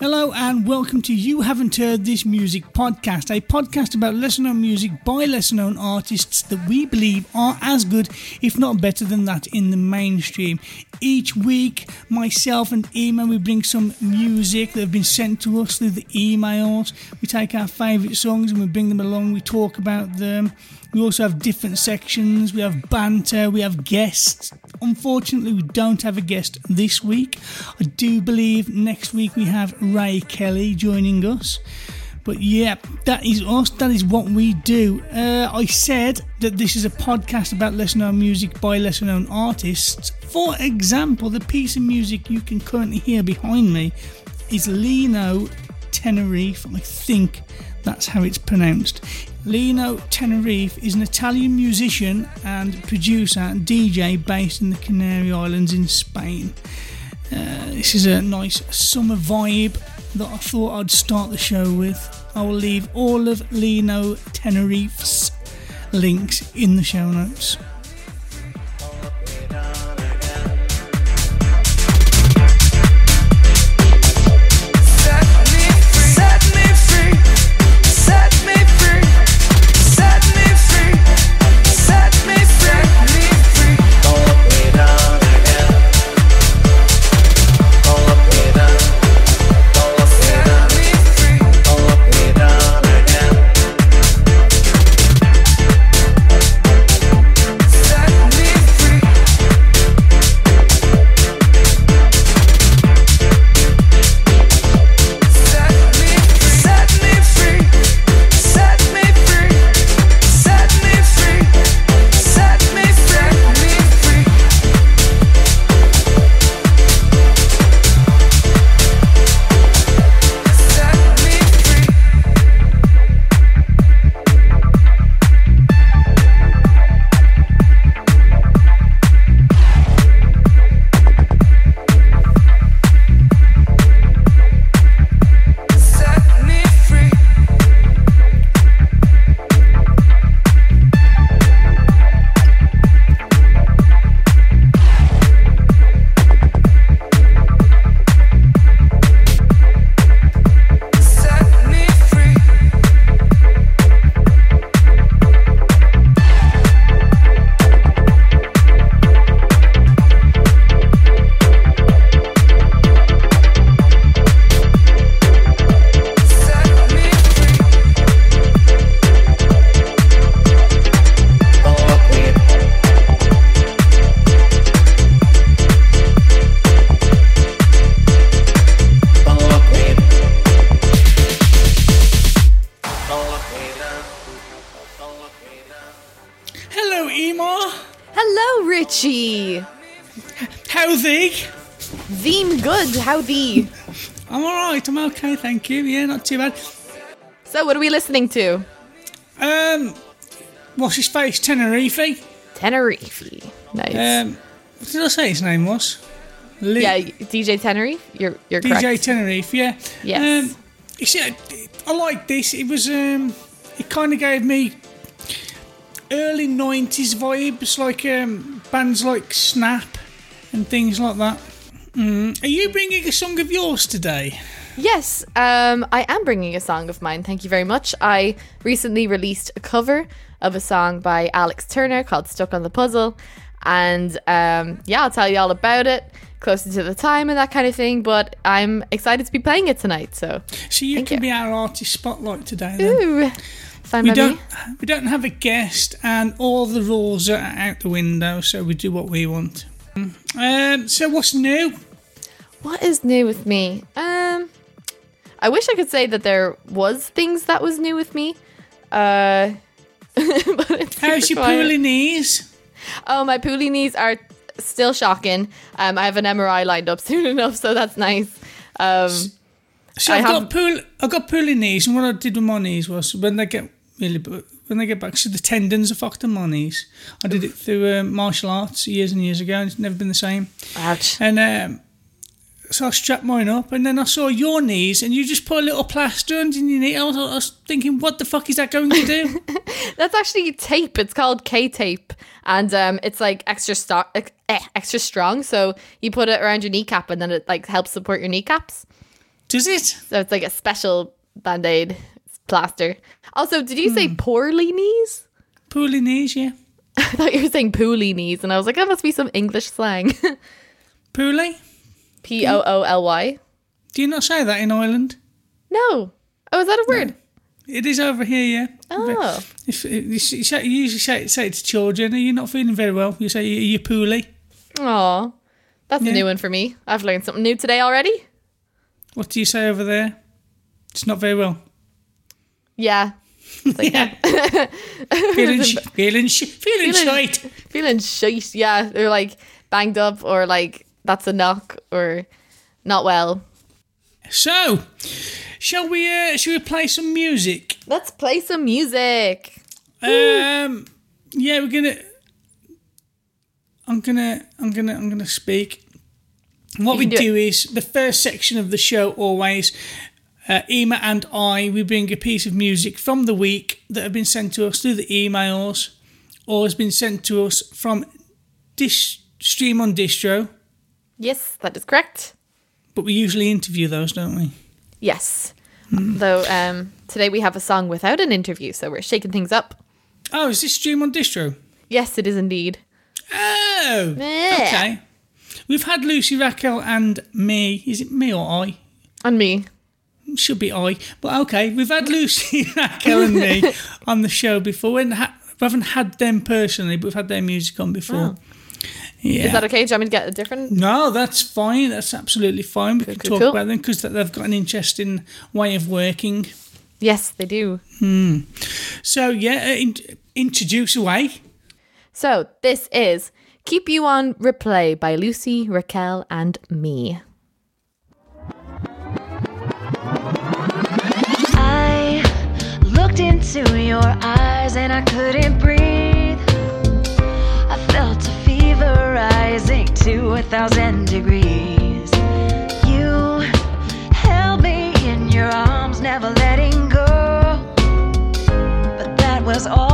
Hello and welcome to You Haven't Heard This Music podcast, a podcast about lesser known music by lesser known artists that we believe are as good, if not better than that, in the mainstream. Each week, myself and Emma, we bring some music that have been sent to us through the emails. We take our favourite songs and we bring them along, we talk about them. We also have different sections, we have banter, we have guests. Unfortunately, we don't have a guest this week. I do believe next week we have Ray Kelly joining us. But yeah, that is us. That is what we do. Uh, I said that this is a podcast about lesser known music by lesser known artists. For example, the piece of music you can currently hear behind me is Lino Tenerife. I think that's how it's pronounced. Lino Tenerife is an Italian musician and producer and DJ based in the Canary Islands in Spain. Uh, this is a nice summer vibe that I thought I'd start the show with. I will leave all of Lino Tenerife's links in the show notes. Thank you. Yeah, not too bad. So, what are we listening to? Um, what's his face? Tenerife? Tenerife. Nice. Um, what did I say his name was? Li- yeah, DJ Tenerife. You're you're DJ correct. Tenerife, yeah. Yes. Um, you see, I, I like this. It was, um, it kind of gave me early 90s vibes, like um, bands like Snap and things like that. Mm. Are you bringing a song of yours today? Yes, um, I am bringing a song of mine. Thank you very much. I recently released a cover of a song by Alex Turner called "Stuck on the Puzzle," And um, yeah, I'll tell you all about it closer to the time and that kind of thing. But I'm excited to be playing it tonight. So, So you can you. be our artist spotlight today. Then. ooh, We don't. me. We don't have a guest, and all the rules are out the window. So we do what we want. Um. So what's new? What is new with me? Um, I wish I could say that there was things that was new with me. Uh, but it's How's your quiet. poorly knees? Oh, my poolie knees are still shocking. Um, I have an MRI lined up soon enough, so that's nice. Um, So I I've got pool. I got poorly knees, and what I did with my knees was when they get really when they get back, so the tendons are fucked in my knees. I did it through um, martial arts years and years ago, and it's never been the same. ouch. And um, so I strapped mine up, and then I saw your knees, and you just put a little plaster under your knee. I was, I was thinking, what the fuck is that going to do? That's actually tape. It's called K tape, and um, it's like extra sto- eh, extra strong. So you put it around your kneecap, and then it like helps support your kneecaps. Does it? So it's like a special band aid plaster. Also, did you say poorly knees? Poorly knees, yeah. I thought you were saying pooly knees, and I was like, that must be some English slang. Poorly? P O O L Y. Do you not say that in Ireland? No. Oh, is that a word? It is over here, yeah. Oh. If, if you, say, you usually say, say it to children, are you not feeling very well? You say, are you poorly? Aw. That's Yeah. a new one for me. I've learned something new today already. What do you say over there? It's not very well. Yeah. Like, Yeah. feeling, sh- feeling, sh- feeling, Feeling- shite. feeling shite. Yeah. They're like banged up or like that's a knock or not well. So, shall we? Uh, shall we play some music? Let's play some music. Um, yeah, we're gonna. I'm gonna. I'm gonna. I'm gonna speak. What we do do is the first section of the show always. Uh, Ema and I, we bring a piece of music from the week that have been sent to us through the emails, or has been sent to us from Dish Stream on Distro. Yes, that is correct. But we usually interview those, don't we? Yes. Though um, today we have a song without an interview, so we're shaking things up. Oh, is this Stream on Distro? Yes, it is indeed. Oh, Yeah. okay. We've had Lucy Racquel and me. Is it me or I? And me. Should be I. But okay, we've had Lucy Racquel and me on the show before. We haven't, ha- we haven't had them personally, but we've had their music on before. Yeah. Is that okay? Do you want me to get a different? no, that's fine. That's absolutely fine. We can cool, talk cool. about them because they've got an interesting way of working. Yes, they do. So, yeah, uh, in- introduce away. So this is Keep You On Replay by Lucy, Racquel, and me. I looked into your eyes and I couldn't breathe. I felt a fever rising to a thousand degrees. You held me in your arms, never letting go. But that was all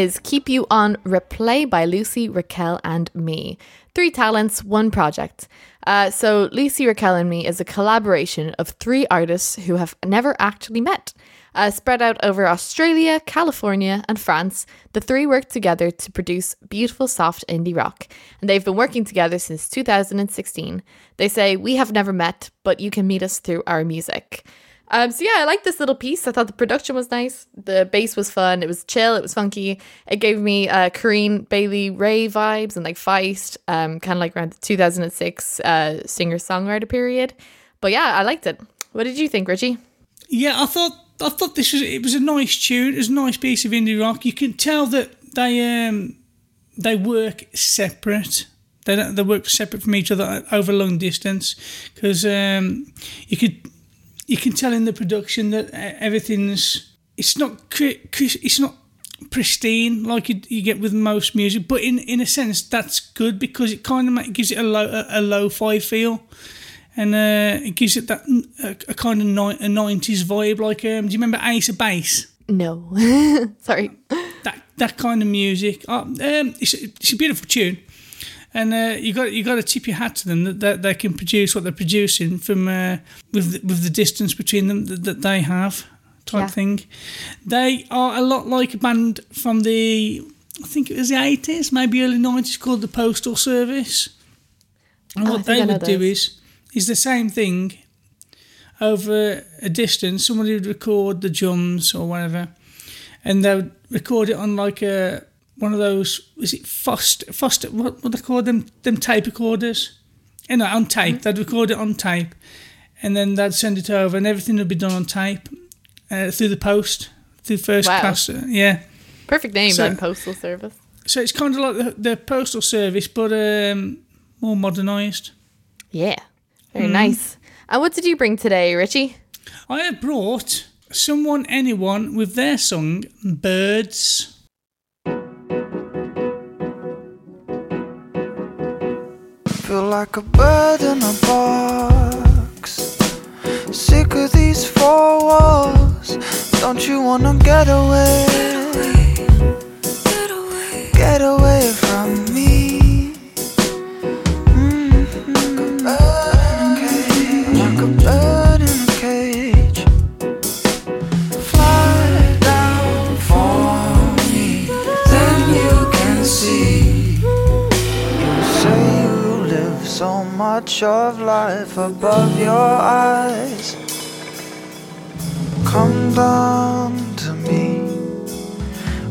is Keep You On Replay by Lucy, Racquel, and me. Three talents, one project. Uh, so, Lucy, Racquel, and me is a collaboration of three artists who have never actually met. Uh, spread out over Australia, California, and France, the three work together to produce beautiful, soft indie rock. And they've been working together since 2016. They say, We have never met, but you can meet us through our music. Um, so yeah, I like this little piece. I thought the production was nice. The bass was fun. It was chill. It was funky. It gave me uh, Corinne Bailey Rae vibes and like Feist, um, kind of like around the 2006 uh, singer songwriter period. But yeah, I liked it. What did you think, Richie? Yeah, I thought I thought this was it was a nice tune. It was a nice piece of indie rock. You can tell that they um they work separate. They they work separate from each other over long distance because um you could you can tell in the production that uh, everything's it's not it's not pristine like you, you get with most music, but in in a sense that's good because it kind of gives it a low a, a lo-fi feel and uh, it gives it that a, a kind of ni- a nineties vibe. Like, um, do you remember Ace of Base? No. Sorry. That that kind of music. Oh, um, it's, it's a beautiful tune, and uh, you got you got to tip your hat to them that, that they can produce what they're producing from uh, with the, with the distance between them that, that they have type Yeah. thing. They are a lot like a band from the I think it was the eighties, maybe early nineties, called the Postal Service. And Oh, what they would do is is the same thing over a distance. Somebody would record the drums or whatever, and they would record it on like a one of those. Is it Fostex? Fostex? What what they call them? Them tape recorders? You know, on tape. Mm-hmm. They'd record it on tape, and then they'd send it over, and everything would be done on tape uh, through the post, through first Wow. class. uh, yeah. Perfect name So- then, Postal Service. So it's kind of like the, the postal service, but um, more modernised. Yeah. Very Hmm. nice. And what did you bring today, Richie? I have brought someone, anyone, with their song "Birds." Feel like a bird in a box. Sick of these four walls. Don't you wanna get away? Get away from me. Much of life above your eyes. Come down to me,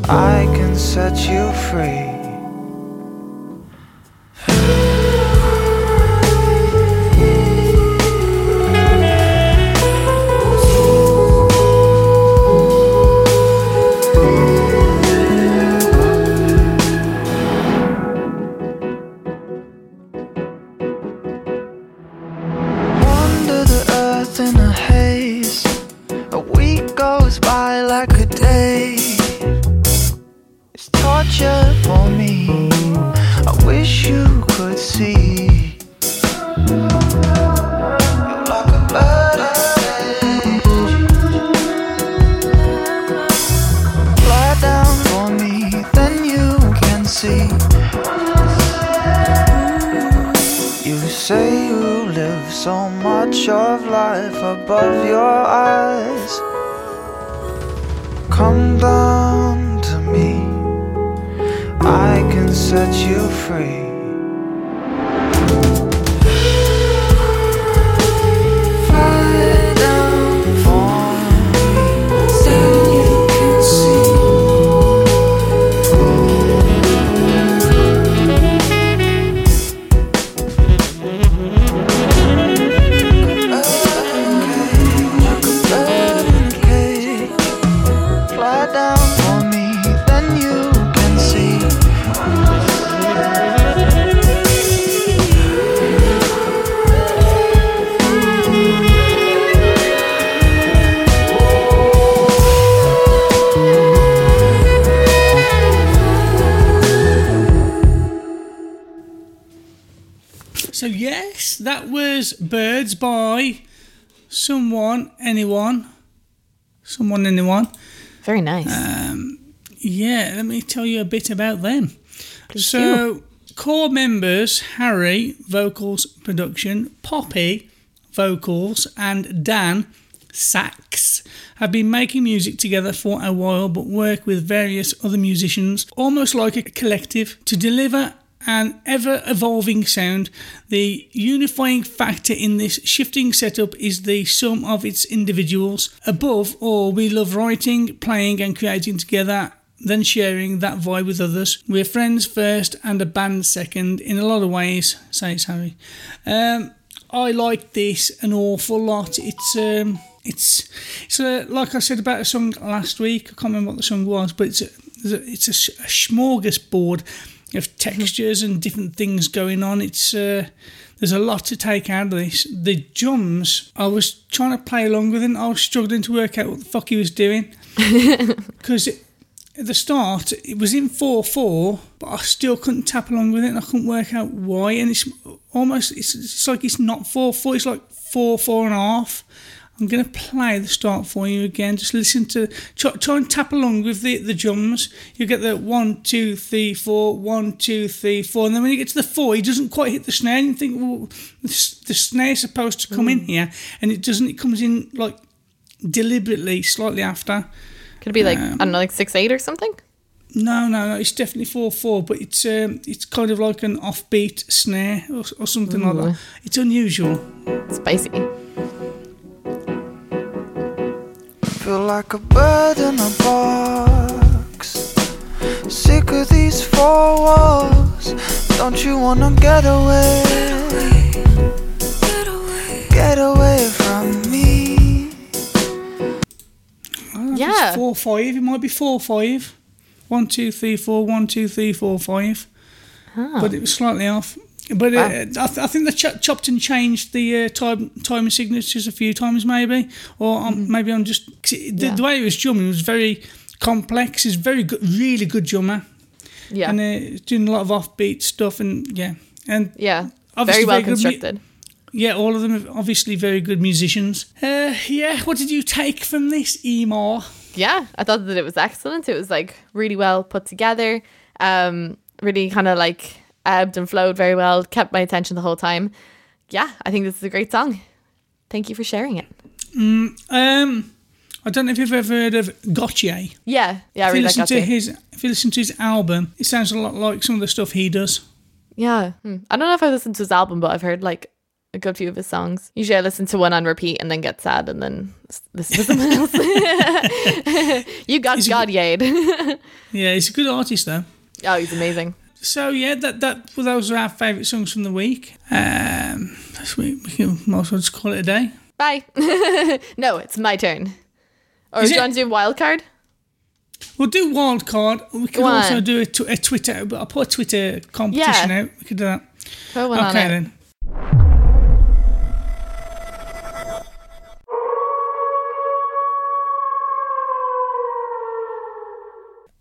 I can set you free. Very nice. Um, yeah, let me tell you a bit about them. so, core members Harry, vocals, production, Poppy, vocals, and Dan, sax, have been making music together for a while but work with various other musicians, almost like a collective, to deliver an ever evolving sound. The unifying factor in this shifting setup is the sum of its individuals. Above all, we love writing, playing, and creating together. Then sharing that vibe with others. We're friends first and a band second in a lot of ways, says Harry. Um, I like this an awful lot. It's um, it's it's a, like I said about a song last week. I can't remember what the song was, but it's a, it's a, a smorgasbord of textures and different things going on. It's uh, there's a lot to take out of this. The drums, I was trying to play along with it. and I was struggling to work out what the fuck he was doing because at the start it was in 4-4 but I still couldn't tap along with it and I couldn't work out why and it's almost it's, it's like it's not 4-4 it's like 4 four and a half I'm going to play the start for you again just listen to try, try and tap along with the, the drums you get the one two three four one two three four and then when you get to the four he doesn't quite hit the snare and you think well the, snare's supposed to come in here and it doesn't it comes in like deliberately slightly after Could it be like um, I don't know, like six eight or something? no, no, no. It's definitely four four, but it's um, it's kind of like an offbeat snare or, or something like that. It's unusual. Spicy. Feel like a bird in a box. Sick of these four walls. Don't you wanna get away? Get away from me. I don't know if Yeah. it's four five. It might be four five. One two three four. One two three four five. Ah. But it was slightly off. But uh, I, th- I think they ch- chopped and changed the uh, time time signatures a few times, maybe, or um, maybe I'm just 'cause it- the, Yeah. the way he was drumming was very complex. He's very good, really good drummer, Yeah. and uh, doing a lot of offbeat stuff, and yeah, and yeah. obviously Very well very good mu- constructed. Yeah, all of them are obviously very good musicians. Uh, yeah, what did you take from this, Emma? yeah, I thought that it was excellent. It was like really well put together. Um, really kind of like ebbed and flowed very well. Kept my attention the whole time. Yeah, I think this is a great song. Thank you for sharing it. Um, I don't know if you've ever heard of Gotye. Yeah, yeah, I If you really like listen to his, if you listen to his album, it sounds a lot like some of the stuff he does. Yeah, hmm. I don't know if I listened to his album, but I've heard like a good few of his songs. Usually, I listen to one on repeat and then get sad and then listen to someone else. you got Is he- Gotye. Yeah, he's a good artist though. oh, he's amazing. So yeah, that that well, those are our favourite songs from the week. Um, this week we can well just call it a day. Bye. no, it's my turn. Or Is do you it? want to do wild card? We'll do wild card. We can Go also do a, tw- a Twitter. But I'll put a Twitter competition Yeah. out. We could do that. Throw one on okay it. then.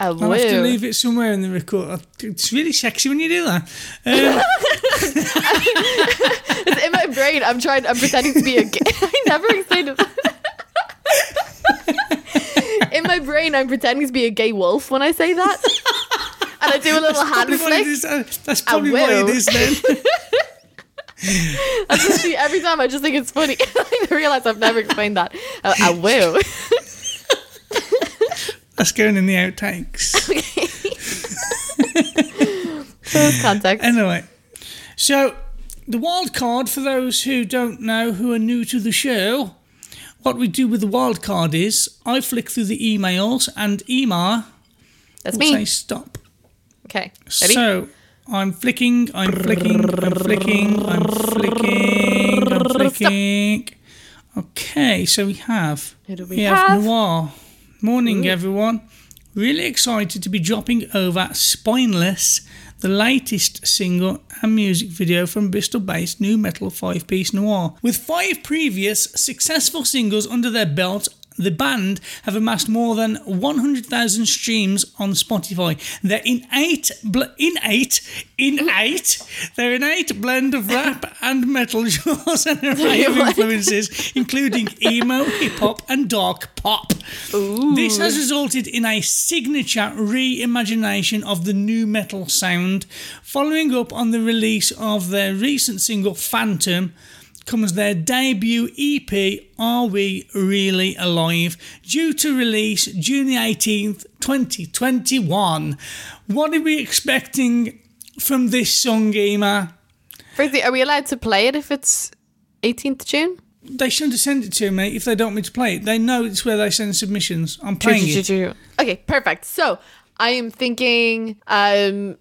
A I'll have to leave it somewhere in the record. It's really sexy when you do that. Um, It's in my brain. I'm trying. I'm pretending to be a gay. I never explained it. in my brain, I'm pretending to be a gay wolf when I say that, and I do a little hand probably what it flick. uh, that's probably what it will. is then. That's literally every time. I just think it's funny. I realize I've never explained that. I, a woo. That's going in the outtakes. Okay. Context. Anyway, so the wild card for those who don't know who are new to the show, what we do with the wild card is I flick through the emails and Emma That's will say stop. Okay. Ready? So I'm flicking, I'm flicking, I'm flicking, I'm flicking, I'm flicking. Okay, so we have Who do we we have? Noir. Morning, everyone. Really excited to be dropping over Spineless, the latest single and music video from Bristol based nu metal five piece Noir. With five previous successful singles under their belt, the band have amassed more than 100,000 streams on Spotify. They're in eight, bl- in eight, in eight. They're in eight blend of rap and metal genres and an array of influences, including emo, hip hop, and dark pop. This has resulted in a signature reimagination of the nu metal sound. Following up on the release of their recent single Phantom, comes their debut EP, Are We Really Alive? Due to release June the 18th, 2021. What are we expecting from this song, Ema? Firstly, are we allowed to play it if it's 18th June? They shouldn't have sent it to me if they don't want me to play it. They know it's where they send submissions. I'm playing it. Okay, perfect. So I am thinking um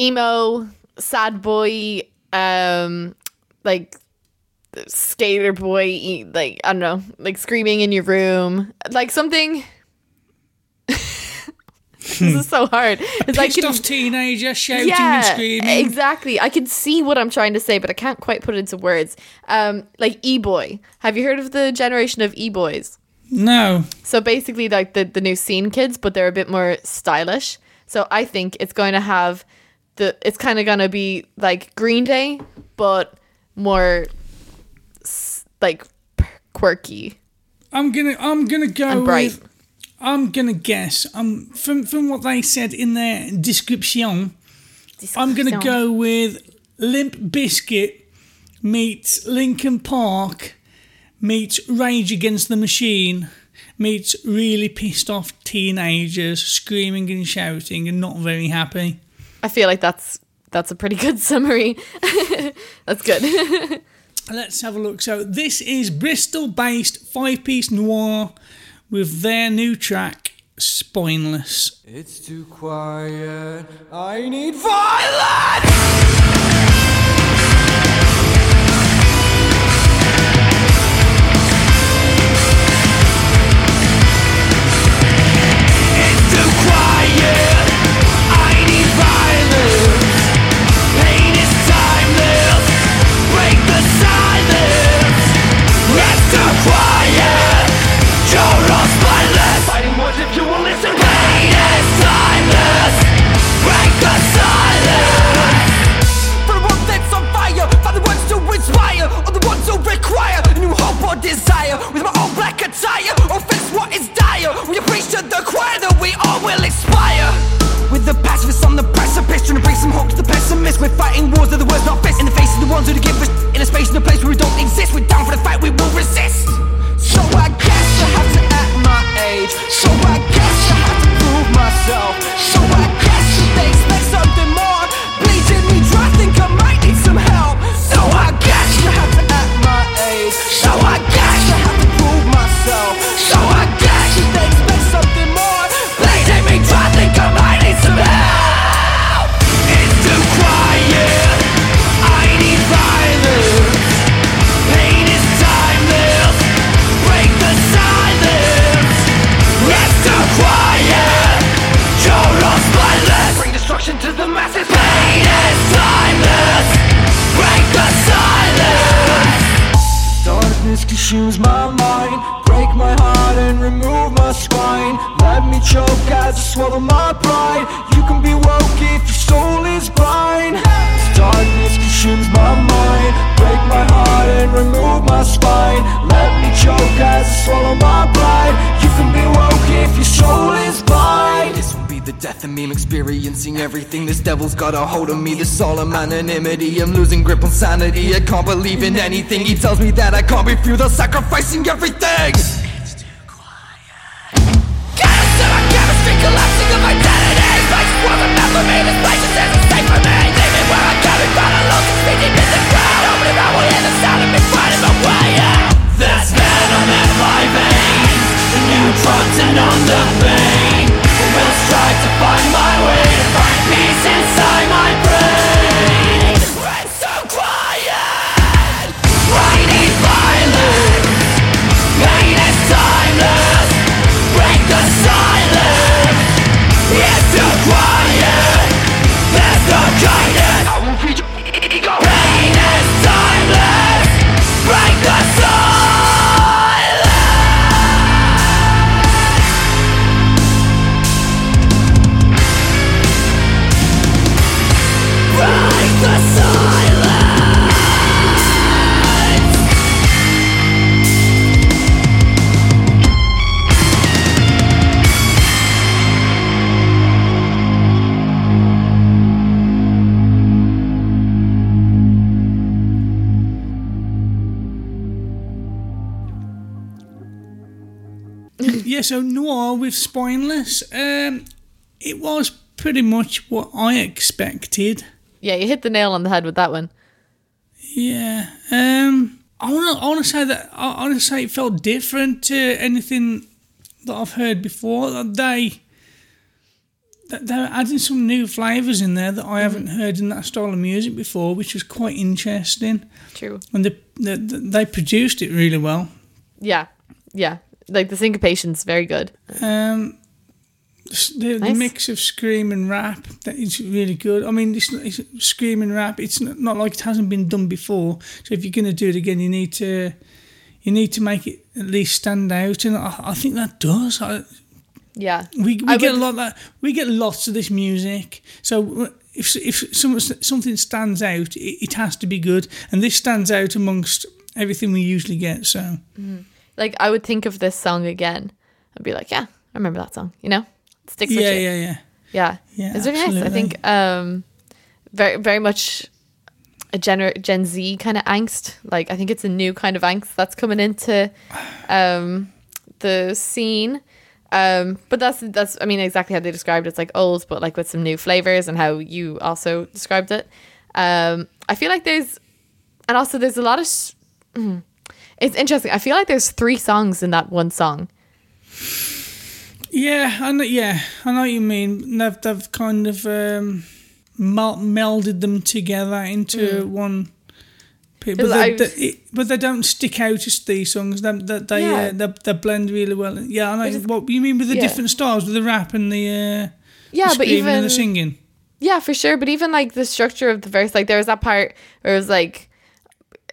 emo, sad boy, um like skater boy, like I don't know, like screaming in your room, like something. this is so hard. It's like off teenager shouting and screaming. Exactly. I can see what I'm trying to say, but I can't quite put it into words. Um, like e boy. Have you heard of the generation of e boys? No. So basically, like the the new scene kids, but they're a bit more stylish. So I think it's going to have the. It's kind of gonna be like Green Day, but more like quirky. I'm gonna I'm gonna go with I'm gonna guess. Um from from what they said in their description, I'm gonna go with Limp Bizkit meets Linkin Park meets Rage Against the Machine meets really pissed off teenagers screaming and shouting and not very happy. I feel like that's that's a pretty good summary. that's good. Let's have a look. So this is Bristol-based five-piece noir with their new track Spineless. It's too quiet. I need violence! Quiet. You're all spineless. Fighting words if you will listen. Pain is timeless. Break the silence. For the world that's on fire, find the ones to inspire, or the ones who require a new hope or desire. With my own black attire, or fix what is dire. We preach to the choir that we all will expire. With the on the precipice, trying to bring some hope to the pessimists. We're fighting wars that the words not fist in the face of the ones who give us in a space, in a place where we don't exist. We're down for the fight, we will resist. So I guess I have to act my age. So I guess I have to prove myself. So I swallow my pride. You can be woke if your soul is blind. this Darkness consumes my mind. Break my heart and remove my spine. Let me choke as I swallow my pride. You can be woke if your soul is blind. This will be the death of me. I'm experiencing everything. This devil's got a hold of me. This solemn anonymity. I'm losing grip on sanity. I can't believe in anything. He tells me that I can't be free without sacrificing everything. So Noir with Spineless. Um, it was pretty much what I expected. Yeah, you hit the nail on the head with that one. Yeah. Um, I want to. I say that. I want to say it felt different to anything that I've heard before. They. They're adding some new flavours in there that I haven't heard in that style of music before, which was quite interesting. True. And they, they, they produced it really well. Yeah, yeah. Like the syncopation's very good. Um, the, the mix of scream and rap that is really good. I mean, it's, it's scream and rap. It's not, not like it hasn't been done before. So if you're going to do it again, you need to you need to make it at least stand out, and I, I think that does. I, Yeah. we we I get would- a lot that. We get lots of this music. So if if some, something stands out, it, it has to be good, and this stands out amongst everything we usually get. So Like I would think of this song again. I'd be like, yeah, I remember that song. You know, it sticks with yeah, you. yeah, yeah. Yeah, Yeah, it's really nice. I think um, very very much a gener- Gen Z kind of angst. Like I think it's a new kind of angst that's coming into um, the scene. Um, but that's that's I mean exactly how they described it. It's like old, but like with some new flavors and how you also described it. Um, I feel like there's and also there's a lot of. s- mm, it's interesting. I feel like there's three songs in that one song. Yeah, I know. Yeah, I know what you mean. They've they've kind of um, mel- melded them together into one. But they, they, it, but they don't stick out as these songs. They they they, Yeah. uh, they, they blend really well. Yeah, I know just- what you mean with the yeah. different styles, with the rap and the uh, Yeah, the but even the singing. Yeah, for sure. But even like the structure of the verse, like there was that part where it was like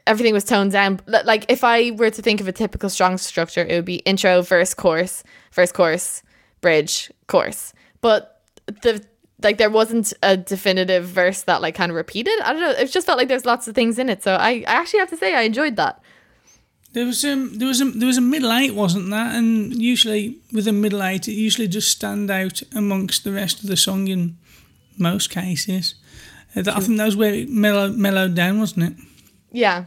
everything was toned down. Like if I were to think of a typical strong structure, it would be intro, verse, course, verse, course, bridge, course. But the like there wasn't a definitive verse that like kind of repeated. I don't know. It just felt like there's lots of things in it. So I, I actually have to say I enjoyed that. There was um there was a there was a middle eight, wasn't that? And usually with a middle eight, it usually just stand out amongst the rest of the song in most cases. Uh, I think that was where it mellowed, mellowed down, wasn't it? Yeah.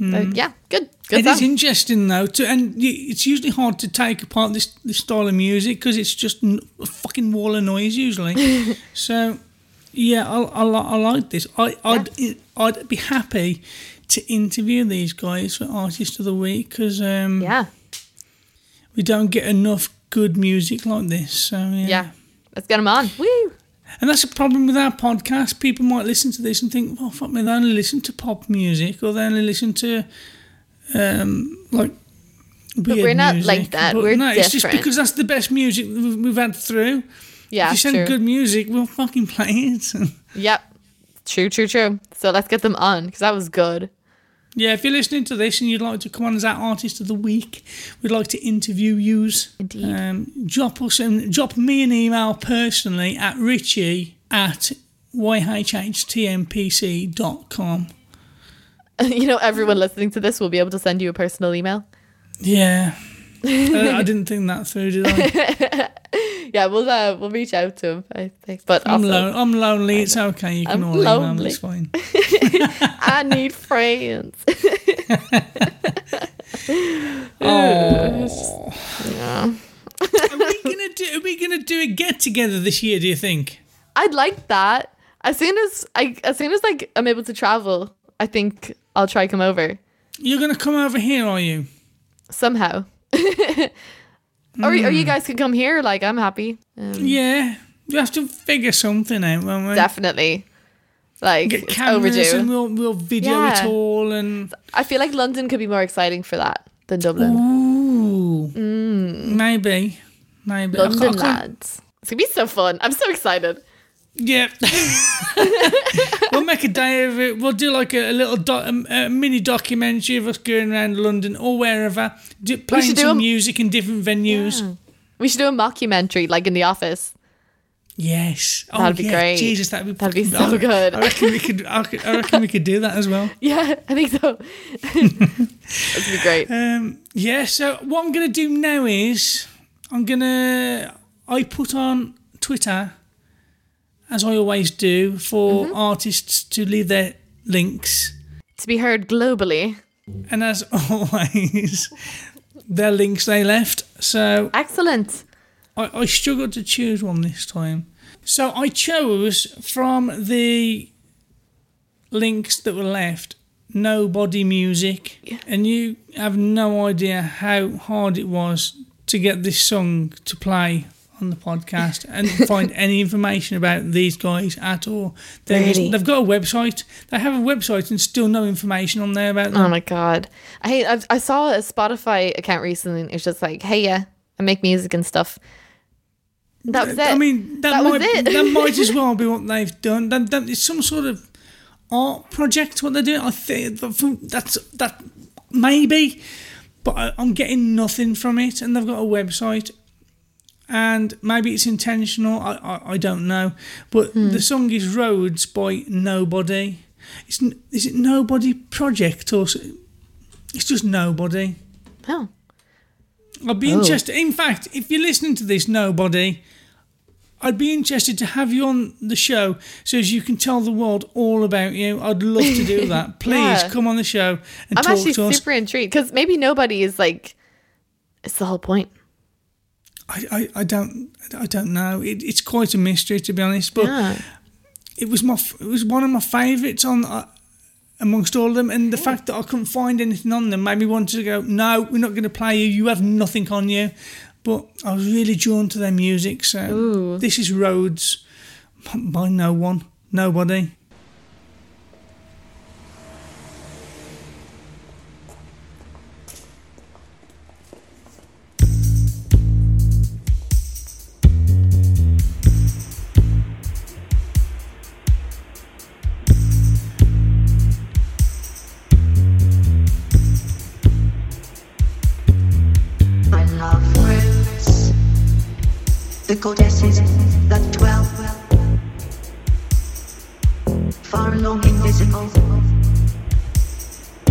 Uh, yeah. Good. Good It is interesting though, to, and it's usually hard to take apart this this style of music because it's just n- a fucking wall of noise usually. so, yeah, I, I, I like this. I, I'd I'd be happy to interview these guys for Artist of the Week because um, yeah. we don't get enough good music like this. So yeah. Yeah. Let's get them on. And that's a problem with our podcast. People might listen to this and think, "Oh, fuck me, they only listen to pop music, or they only listen to um, like." Weird we're not music. like that. But We're no, it's just because that's the best music we've, we've had through. Yeah. if you send true. good music, we'll fucking play it. Yep. True, true, true. So let's get them on because that was good. Yeah, if you're listening to this and you'd like to come on as our artist of the week, we'd like to interview yous. Indeed. Um, drop us and drop me an email personally at richie at yhhtmpc.com. you know, everyone listening to this will be able to send you a personal email. Yeah. Uh, I didn't think that through, did I? Yeah, we'll uh, we'll reach out to him. I think, but I'm, also, lo- I'm lonely. It's okay. You can I'm all email me. It's fine. I need friends. Oh. Yeah. Are we gonna do? Are we gonna do a get together this year? Do you think? I'd like that. As soon as I, as soon as like I'm able to travel, I think I'll try come over You're gonna come over here, are you? somehow. Or, or Hmm. you guys can come here. Like I'm happy. Um, Yeah. You have to figure something out, won't we? Definitely. Like Get cameras overdue. and we'll we'll video it all and. I feel like London could be more exciting for that than Dublin. Ooh. Maybe. Maybe. I London can't- I can't- lads. It's gonna be so fun. I'm so excited. Yeah. we'll make a day of it. We'll do like a, a little doc, a, a mini documentary of us going around London or wherever, do, playing should do some a- music in different venues. We should do a mockumentary like in the office. Yes. Oh, That'd be yeah. great. Jesus, that'd be That'd be so I- good. I reckon we could. I, could- I reckon we could do that as well. Yeah, I think so. That'd be great. Um, yeah. So what I'm gonna do now is I'm gonna I put on Twitter, as I always do, for Mm-hmm. artists to leave their links. To be heard globally. And as always, their links they left. So Excellent. I, I struggled to choose one this time. So I chose from the links that were left Nobody Music. And you have no idea how hard it was to get this song to play on the podcast and find any information about these guys at all. They Really? They've got a website. They have a website and still no information on there about oh them. Oh my god. I I, I saw a Spotify account recently. and It was just like, hey, yeah, I make music and stuff. That was it. I mean, that, That was might it. that might as well be what they've done. That, that it's some sort of art project. What they're doing, I think that's that maybe, but I'm getting nothing from it. And they've got a website, and maybe it's intentional. I I, I don't know, but Hmm. the song is Roads by Nobody. It's is it Nobody Project or it's just Nobody. oh. I'd be Oh. interested. In fact, if you're listening to this, nobody, I'd be interested to have you on the show so as you can tell the world all about you. I'd love to do that. Please Yeah. come on the show and I'm talk actually to us. super intrigued because maybe nobody is like, it's the whole point. I, I, I don't I don't know. It, it's quite a mystery to be honest, but Yeah. it was my it was one of my favourites on uh, amongst all of them, and the fact that I couldn't find anything on them made me want to go. No, we're not going to play you. You have nothing on you. But I was really drawn to their music, so this is Roads by no one, nobody. The goddesses that dwell far along invisible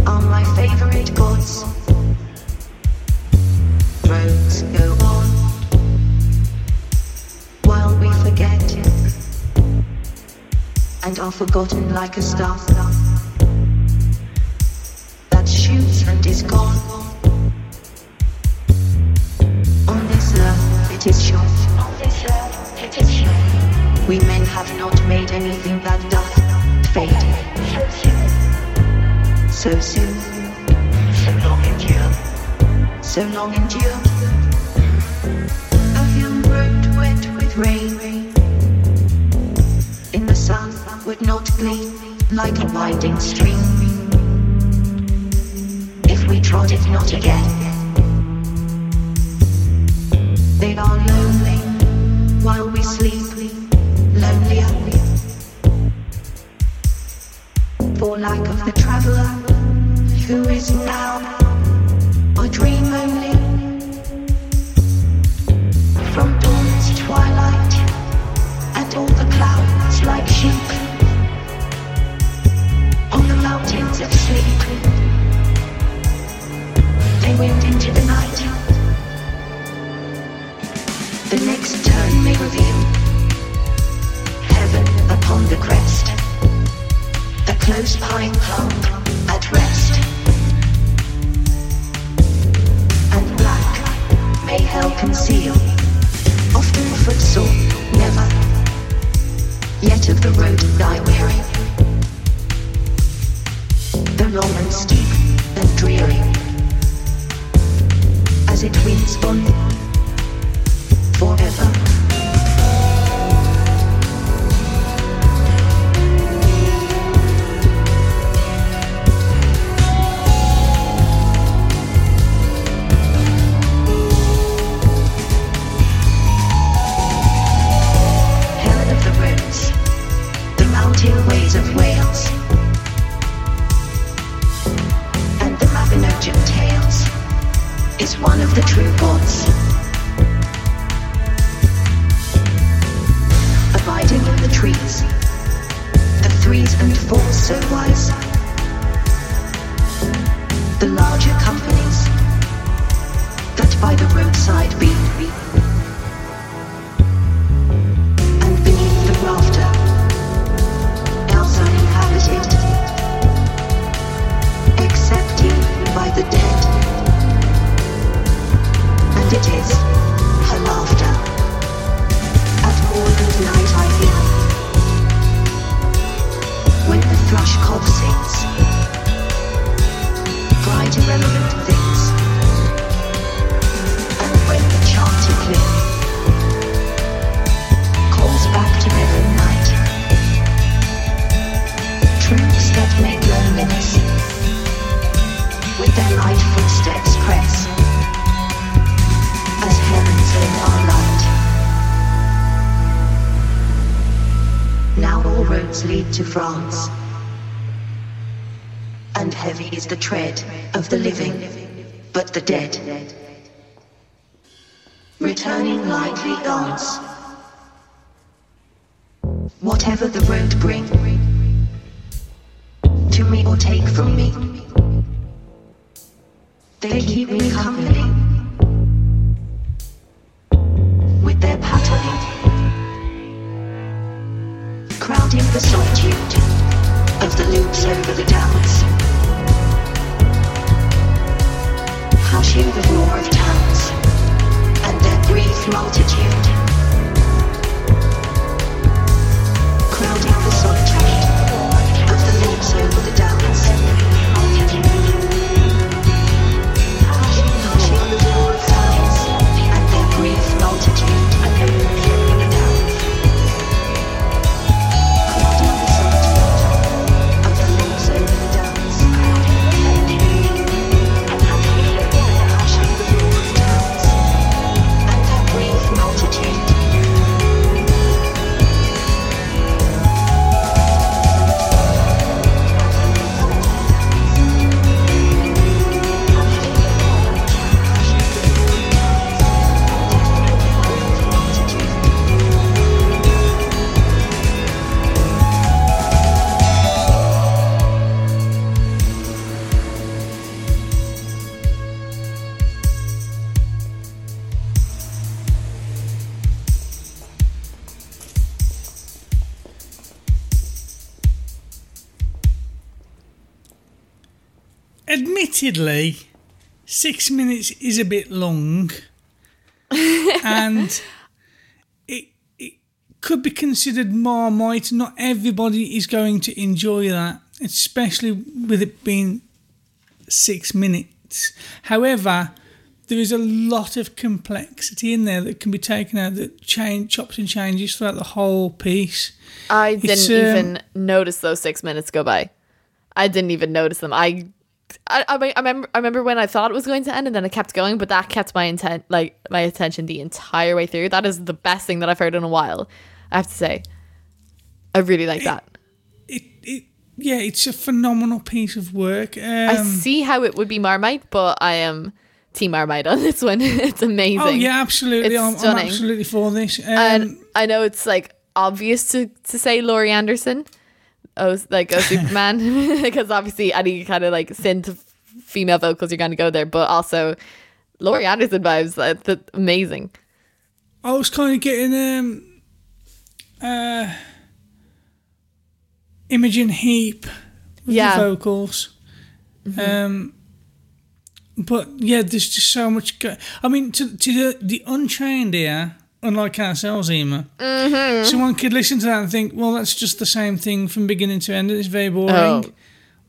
are my favorite gods. Roads go on while we forget and are forgotten like a star that shoots and is gone. We men have not made anything that doth fade. So soon. So long endure. So long endure. A young road wet with rain. In the sun would not gleam like a winding stream. If we trod it not again. They are lonely while we sleep, lonelier. For lack of the traveler who is now a dream only. From dawn to twilight, and all the clouds like sheep on the mountains of sleep. They went into the night. The next turn may reveal heaven upon the crest, a close pine clump at rest, and black may hell conceal, often footsore, never, yet of the road die weary, the long and steep and dreary, as it winds on is one of the true gods. Six minutes is a bit long, and it it could be considered marmite. Not everybody is going to enjoy that, especially with it being six minutes. However, there is a lot of complexity in there that can be taken out that change chops and changes throughout the whole piece. I didn't um, even notice those six minutes go by. I didn't even notice them. I, I, I, I remember. I remember when I thought it was going to end, and then it kept going. But that kept my intent, like my attention, the entire way through. That is the best thing that I've heard in a while. I have to say, I really like that. It, it yeah, it's a phenomenal piece of work. Um, I see how it would be Marmite, but I am Team Marmite on this one. it's amazing. Oh yeah, absolutely. I'm, I'm absolutely for this. Um, and I know it's like obvious to, to say Laurie Anderson, oh like oh Superman, because obviously any kind of like synth female vocals you're going to go there, but also Laurie Anderson vibes. That's, that's amazing. I was kind of getting um, uh, Imogen Heap with Yeah. the vocals. Um, but yeah, there's just so much. Go- I mean, to to the, the untrained ear, unlike ourselves, Emma, someone could listen to that and think, well, that's just the same thing from beginning to end. It's very boring. Oh.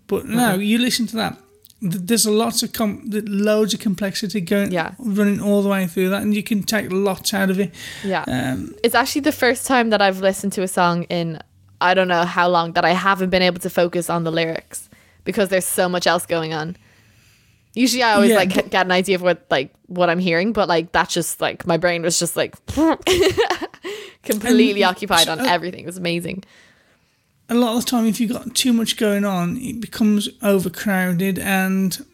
But no, you listen to that. There's a lots of com- loads of complexity going, Yeah. running all the way through that, and you can take lots out of it. Yeah. Um, It's actually the first time that I've listened to a song in I don't know how long that I haven't been able to focus on the lyrics because there's so much else going on. Usually I always Yeah, like but- get an idea of what like what I'm hearing, but like that's just like my brain was just like completely And- occupied on uh, everything. It was amazing. a lot of the time, if you've got too much going on, it becomes overcrowded, and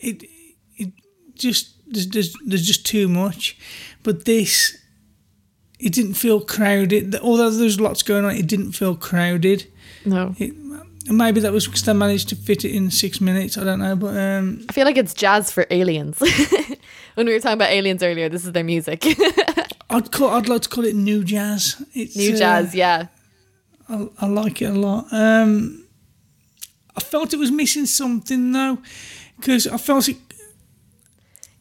it it just there's there's, there's just too much. But this, it didn't feel crowded. Although there's lots going on, it didn't feel crowded. No. It, maybe that was because they managed to fit it in six minutes. I don't know, but um, I feel like it's jazz for aliens. when we were talking about aliens earlier, this is their music. I'd call I'd like to call it new jazz. It's, New uh, jazz, yeah. I, I like it a lot. Um, I felt it was missing something though, because I felt it.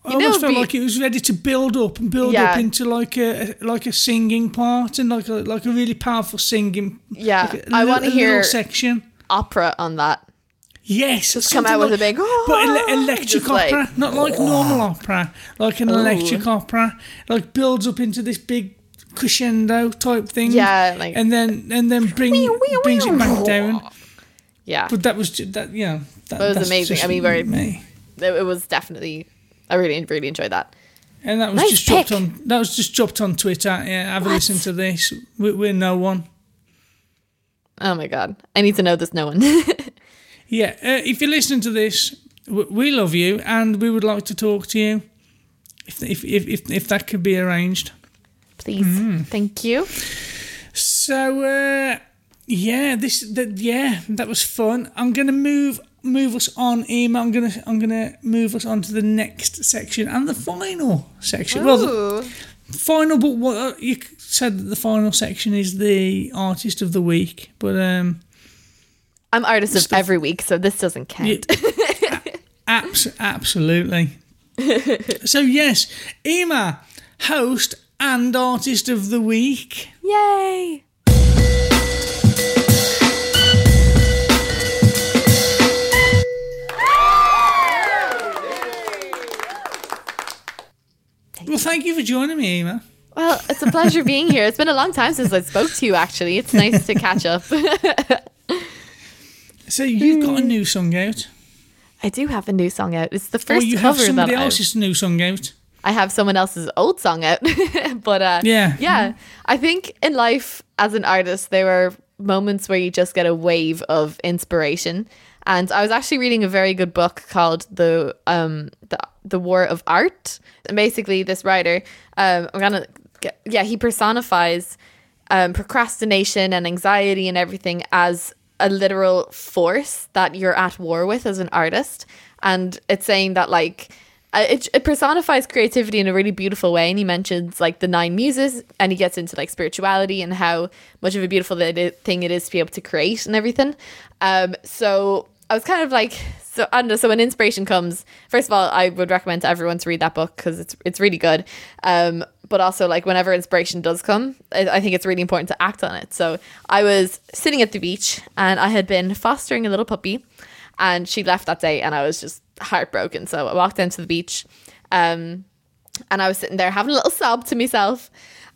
I You know, almost felt be- like it was ready to build up and build Yeah. up into like a like a singing part and like a like a really powerful singing. Yeah, like a I a little hear- section. Opera on that. Yes, Just come out with a big, but ele- oh, electric just like- opera, not like normal opera, like an Ooh. electric opera, like builds up into this big crescendo type thing. Yeah, like- and then and then bring brings it back down. Yeah, But that was ju- that. Yeah, that, was amazing. just I mean, very- me. it, was definitely. I really, really enjoyed that. And that was Nice just dropped on. That was just dropped on Twitter. Yeah, have a What? listen to this. We, we're no one. Oh my god, I need to know this. No one. Yeah, uh, if you're listening to this, w- we love you, and we would like to talk to you. If if if if, if that could be arranged. Please, Mm. thank you. So uh, yeah, this that yeah, that was fun. I'm gonna move move us on, Emma. I'm gonna I'm gonna move us on to the next section and the final section. Well, the final, but what uh, you said that the final section is the artist of the week, but um, I'm artist of every week, so this doesn't count. abs- absolutely. so yes, Emma, host and artist of the week. Yay! Well, thank you for joining me, Emma. Well, it's a pleasure being here. It's been a long time since I spoke to you. Actually, it's nice to catch up. So you've got a new song out. I do have a new song out. It's the Or first you have cover somebody else's new song out. I have someone else's old song out. but uh, Yeah. yeah. I think in life as an artist, there are moments where you just get a wave of inspiration. And I was actually reading a very good book called the um the the War of Art. And basically, this writer, um, I'm gonna yeah, he personifies um, procrastination and anxiety and everything as a literal force that you're at war with as an artist. And it's saying that like uh, it, it personifies creativity in a really beautiful way. And he mentions like the nine muses and he gets into like spirituality and how much of a beautiful thing it is to be able to create and everything. Um so i was kind of like so i don't know so when inspiration comes. First of all i would recommend to everyone to read that book because it's it's really good. Um but also like whenever inspiration does come I, I think it's really important to act on it so i was sitting at the beach and i had been fostering a little puppy and she left that day and I was just heartbroken. So I walked into the beach um, and I was sitting there having a little sob to myself.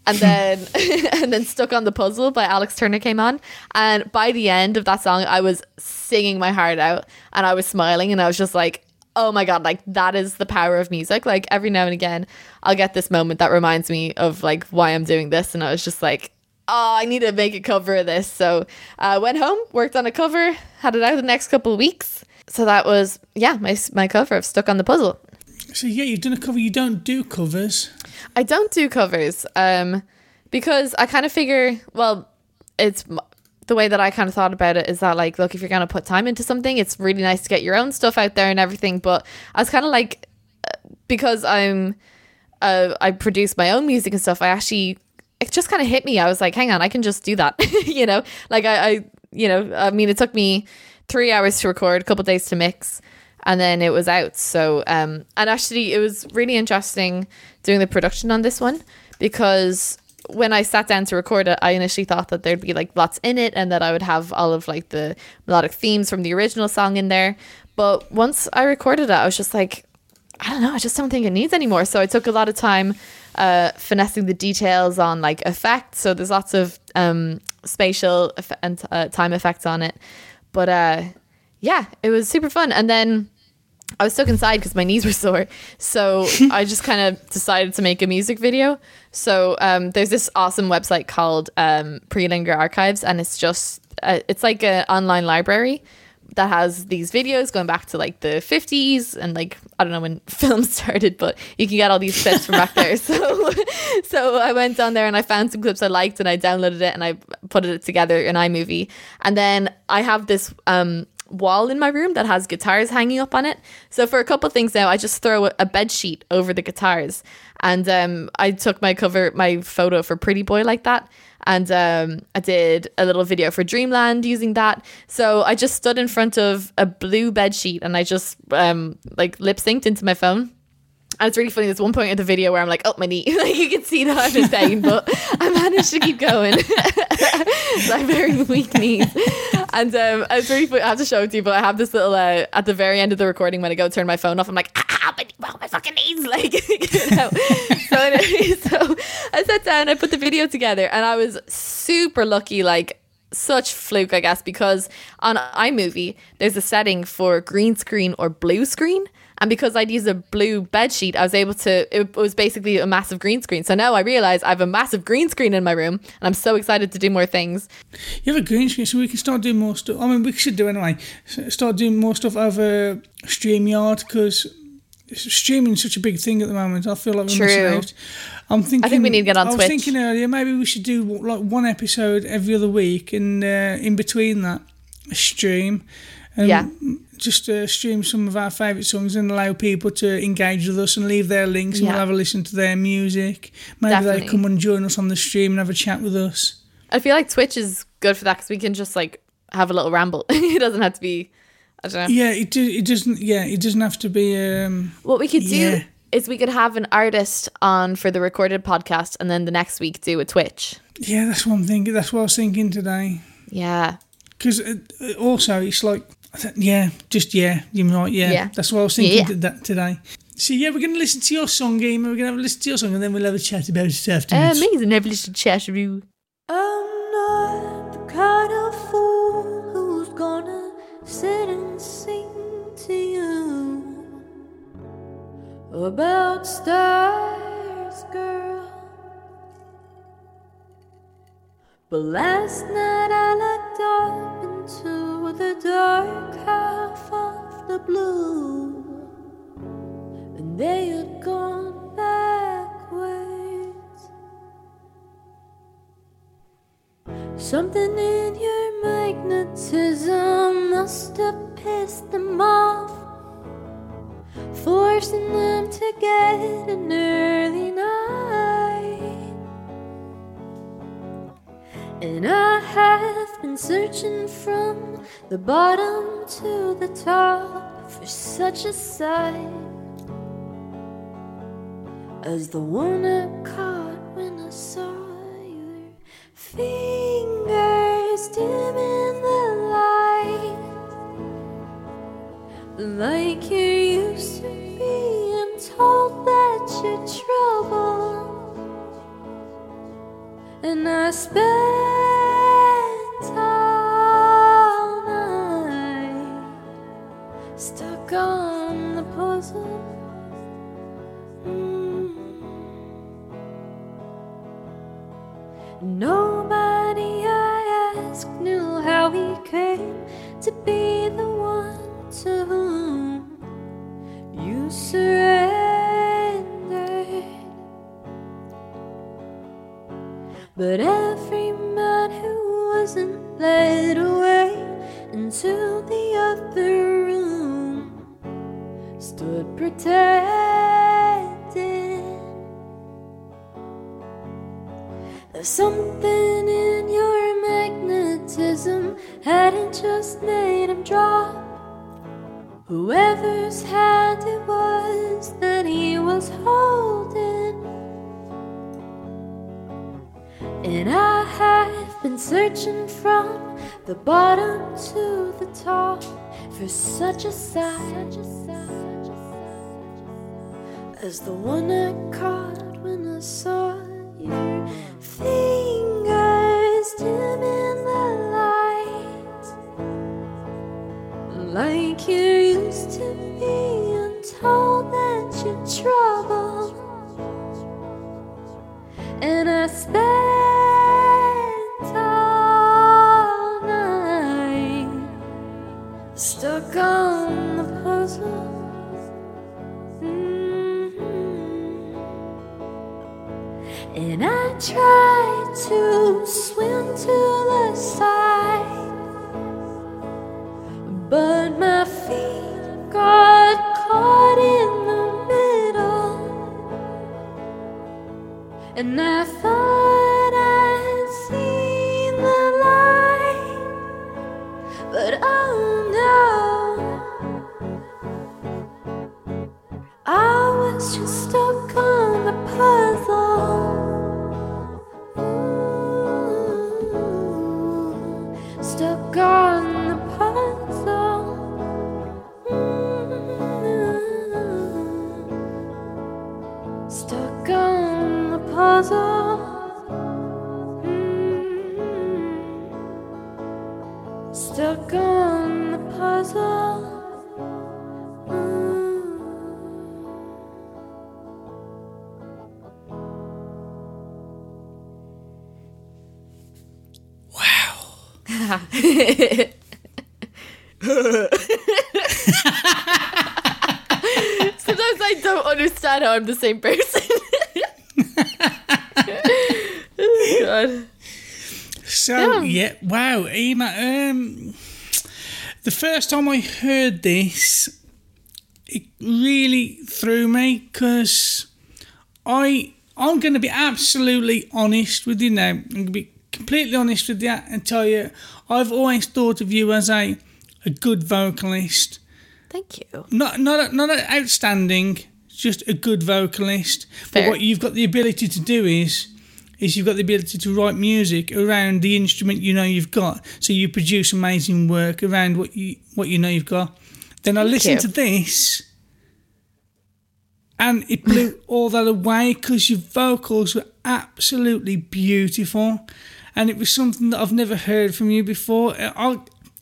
And then and then Stuck on the Puzzle by Alex Turner came on. And by the end of that song, I was singing my heart out and I was smiling and I was just like, oh my god, like that is the power of music. Like every now and again, I'll get this moment that reminds me of like why I'm doing this. And I was just like, oh, I need to make a cover of this. So I went home, worked on a cover, had it out the next couple of weeks. So that was, yeah, my, my cover of Stuck on the Puzzle. So yeah, you've done a cover. You don't do covers. I don't do covers um, because I kind of figure, well, it's the way that I kind of thought about it is that, like, look, if you're to put time into something, it's really nice to get your own stuff out there and everything. But I was kind of like, uh, because I'm, uh, I produce my own music and stuff, I actually, it just kind of hit me. I was like, hang on, I can just do that. you know, like I, I, you know, I mean, it took me three hours to record, a couple days to mix and then it was out. So, um, and actually, it was really interesting doing the production on this one because when I sat down to record it, I initially thought that there'd be like lots in it and that I would have all of like the melodic themes from the original song in there. But once I recorded it, I was just like, I don't know, I just don't think it needs anymore. So I took a lot of time uh, finessing the details on like effects. So there's lots of um, spatial eff- and uh, time effects on it. But uh, yeah, it was super fun. And then I was stuck inside because my knees were sore. So I just kind of decided to make a music video. So um, there's this awesome website called um, Prelinger Archives, and it's just uh, it's like an online library that has these videos going back to like the 50s and like I don't know when film started, but you can get all these clips from back there. So so I went on there and I found some clips I liked and I downloaded it and I put it together in iMovie. And then I have this um wall in my room that has guitars hanging up on it. So for a couple things now, I just throw a bed sheet over the guitars. And um, I took my cover, my photo for Pretty Boy like that. And um, I did a little video for Dreamland using that. So I just stood in front of a blue bed sheet and I just um, like lip synced into my phone. And it's really funny. There's one point in the video where I'm like, oh, my knee. like you can see that I'm in pain, but I managed to keep going. Have very weak knees. and um, it's really funny. I have to show it to you, but I have this little uh, at the very end of the recording when I go turn my phone off. I'm like, ah, my, my fucking knees, like. you know? so, anyway, so I sat down, I put the video together, and I was super lucky. Like such fluke, I guess, because on iMovie there's a setting for green screen or blue screen. And because I'd used a blue bed sheet, I was able to. It was basically a massive green screen. So now I realize I have a massive green screen in my room, and I'm so excited to do more things. You have a green screen, so we can start doing more stuff. I mean, we should do anyway. Start doing more stuff over StreamYard because streaming is such a big thing at the moment. I feel like we're True. missing out. I'm thinking. we need to get on I was Twitch. thinking earlier maybe we should do like one episode every other week, and uh, in between that, stream. And Yeah. Just uh, stream some of our favourite songs and allow people to engage with us and leave their links, and Yeah. we'll have a listen to their music. Maybe Definitely. they come and join us on the stream and have a chat with us. I feel like Twitch is good for that because we can just like have a little ramble. it doesn't have to be. I don't know. Yeah, it do, it doesn't. Yeah, it doesn't have to be. Um, What we could do Yeah. is we could have an artist on for the recorded podcast, and then the next week do a Twitch. yeah, that's what I'm thinking. That's what I was thinking today. Yeah, Because uh, also it's like, yeah, just yeah, you're right. Yeah, Yeah. that's what I was thinking Yeah. to that today. So yeah, we're gonna listen to your song, Game. We're gonna have a listen to your song, and then we'll have a chat about it afterwards. amazing. Have a little chat review. I'm not the kind of fool who's gonna sit and sing to you about stars, girl. But last night I looked up into the dark half of the blue, and they had gone backwards. Something in your magnetism must have pissed them off, forcing them to get an early night. And I have been searching from the bottom to the top for such a sight as the one I caught when I saw your fingers in the light, like you're used to being told that you're trouble. And I spent all night stuck on the puzzle. Mm. Nobody I asked knew how he came to be But every man who wasn't led away into the other room stood protected. There's something in your magnetism hadn't just made him drop. Whoever's hand it was that he was holding. Been searching from the bottom to the top for such a sight as the one I caught when I saw I'm the same person. oh, God. So Yeah. yeah, wow, Emma. Um, the first time I heard this, it really threw me because I I'm going to be absolutely honest with you now. I'm going to be completely honest with you and tell you I've always thought of you as a a good vocalist. Thank you. Not not not outstanding, just a good vocalist. But what you've got the ability to do is is you've got the ability to write music around the instrument you know you've got. So you produce amazing work around what you what you know you've got. Then I listened to this and it blew all that away because your vocals were absolutely beautiful and it was something that I've never heard from you before. I,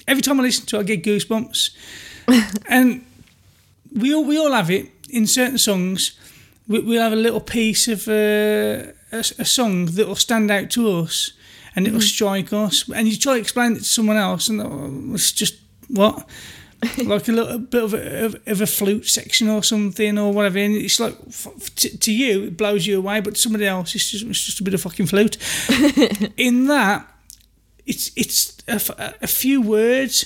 every time I listen to it, I get goosebumps and we all we all have it in certain songs. We, we'll have a little piece of uh, a, a song that will stand out to us, and it'll strike us. And you try to explain it to someone else, and oh, it's just what. like a little bit of a, of, of a flute section or something or whatever, and it's like to, to you it blows you away, but to somebody else it's just it's just a bit of fucking flute. In that, it's it's a, f- a few words,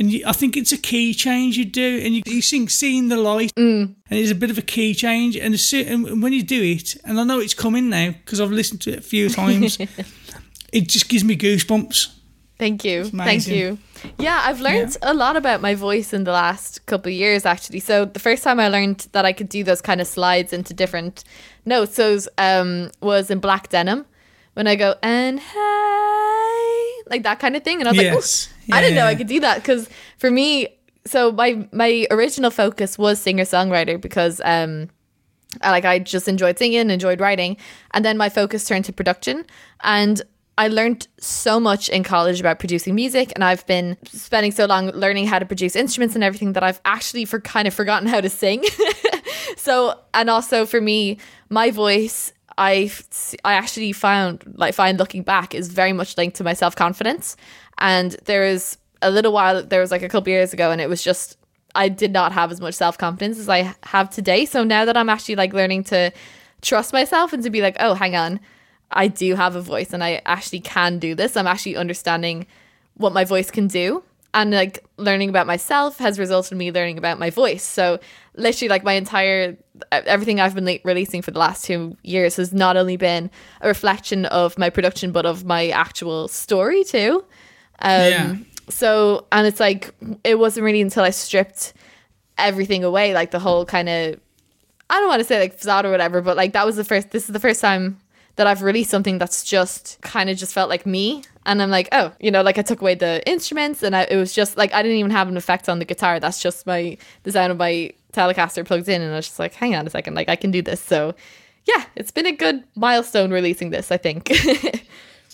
and you, I think it's a key change you do, and you, you sing "Seeing the Light," and it's a bit of a key change, and, soo- and when you do it, and I know it's coming now because I've listened to it a few times, it just gives me goosebumps. Thank you. Thank you. Yeah, I've learned a lot about my voice in the last couple of years actually. So the first time I learned that I could do those kind of slides into different notes those um was in black denim when I go and hey like that kind of thing and I was Yes. like, "Ooh, I didn't know I could do that cuz for me so my my original focus was singer-songwriter because um I- like I just enjoyed singing, enjoyed writing, and then my focus turned to production. And I learned so much in college about producing music, and I've been spending so long learning how to produce instruments and everything that I've actually for kind of forgotten how to sing. so, and also for me, my voice. I I actually found like find looking back is very much linked to my self confidence, and there is a little while there was like a couple years ago, and it was just I did not have as much self confidence as I have today. So now that I'm actually like learning to trust myself and to be like, oh, hang on, I do have a voice and I actually can do this. I'm actually understanding what my voice can do. And like learning about myself has resulted in me learning about my voice. So literally, like my entire everything I've been like, releasing for the last two years has not only been a reflection of my production, but of my actual story too. Um, Yeah. So, and it's like, it wasn't really until I stripped everything away, like the whole kind of, I don't want to say like facade or whatever, but like that was the first, this is the first time that I've released something that's just kind of just felt like me. And I'm like, oh, you know, like I took away the instruments and I, it was just like, I didn't even have an effect on the guitar. That's just my, sound of my Telecaster plugged in. And I was just like, hang on a second, like I can do this. So, yeah, it's been a good milestone releasing this, I think.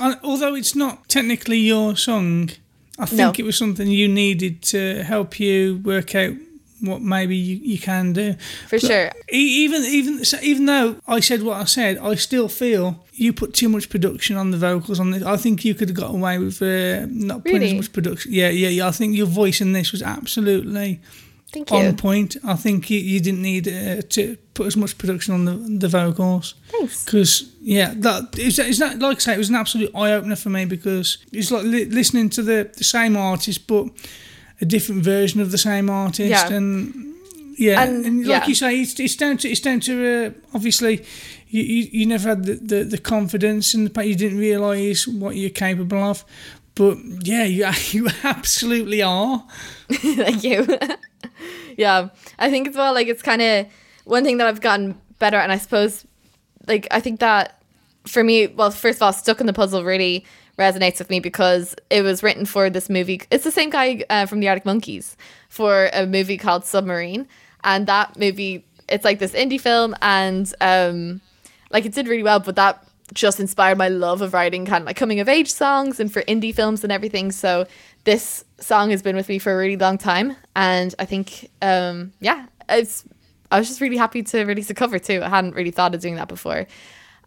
Although it's not technically your song, I think No. it was something you needed to help you work out what maybe you, you can do. For sure. E- Even even even though I said what I said, I still feel you put too much production on the vocals on this. I think you could have got away with uh, not putting Really? as much production. Yeah, yeah, yeah. I think your voice in this was absolutely Thank you. on point. I think you, you didn't need uh, to put as much production on the the vocals. Thanks. Because yeah, that is it's not like I say it was an absolute eye opener for me because it's like li- listening to the, the same artist but a different version of the same artist Yeah. and yeah, And- and, like yeah. you say, it's, it's down to it's down to uh, obviously you, you, you never had the, the, the confidence and the you didn't realise what you're capable of. But yeah, you you absolutely are. Thank you. yeah, I think as well. Like it's kind of one thing that I've gotten better, at, and I suppose, like I think that for me, well, first of all, stuck in the puzzle really resonates with me because it was written for this movie. It's the same guy uh, from the Arctic Monkeys for a movie called Submarine, and that movie it's like this indie film, and um, like it did really well, but that just inspired my love of writing kind of like coming of age songs and for indie films and everything. So this song has been with me for a really long time, and I think um, yeah, it's. I was just really happy to release a cover too. I hadn't really thought of doing that before.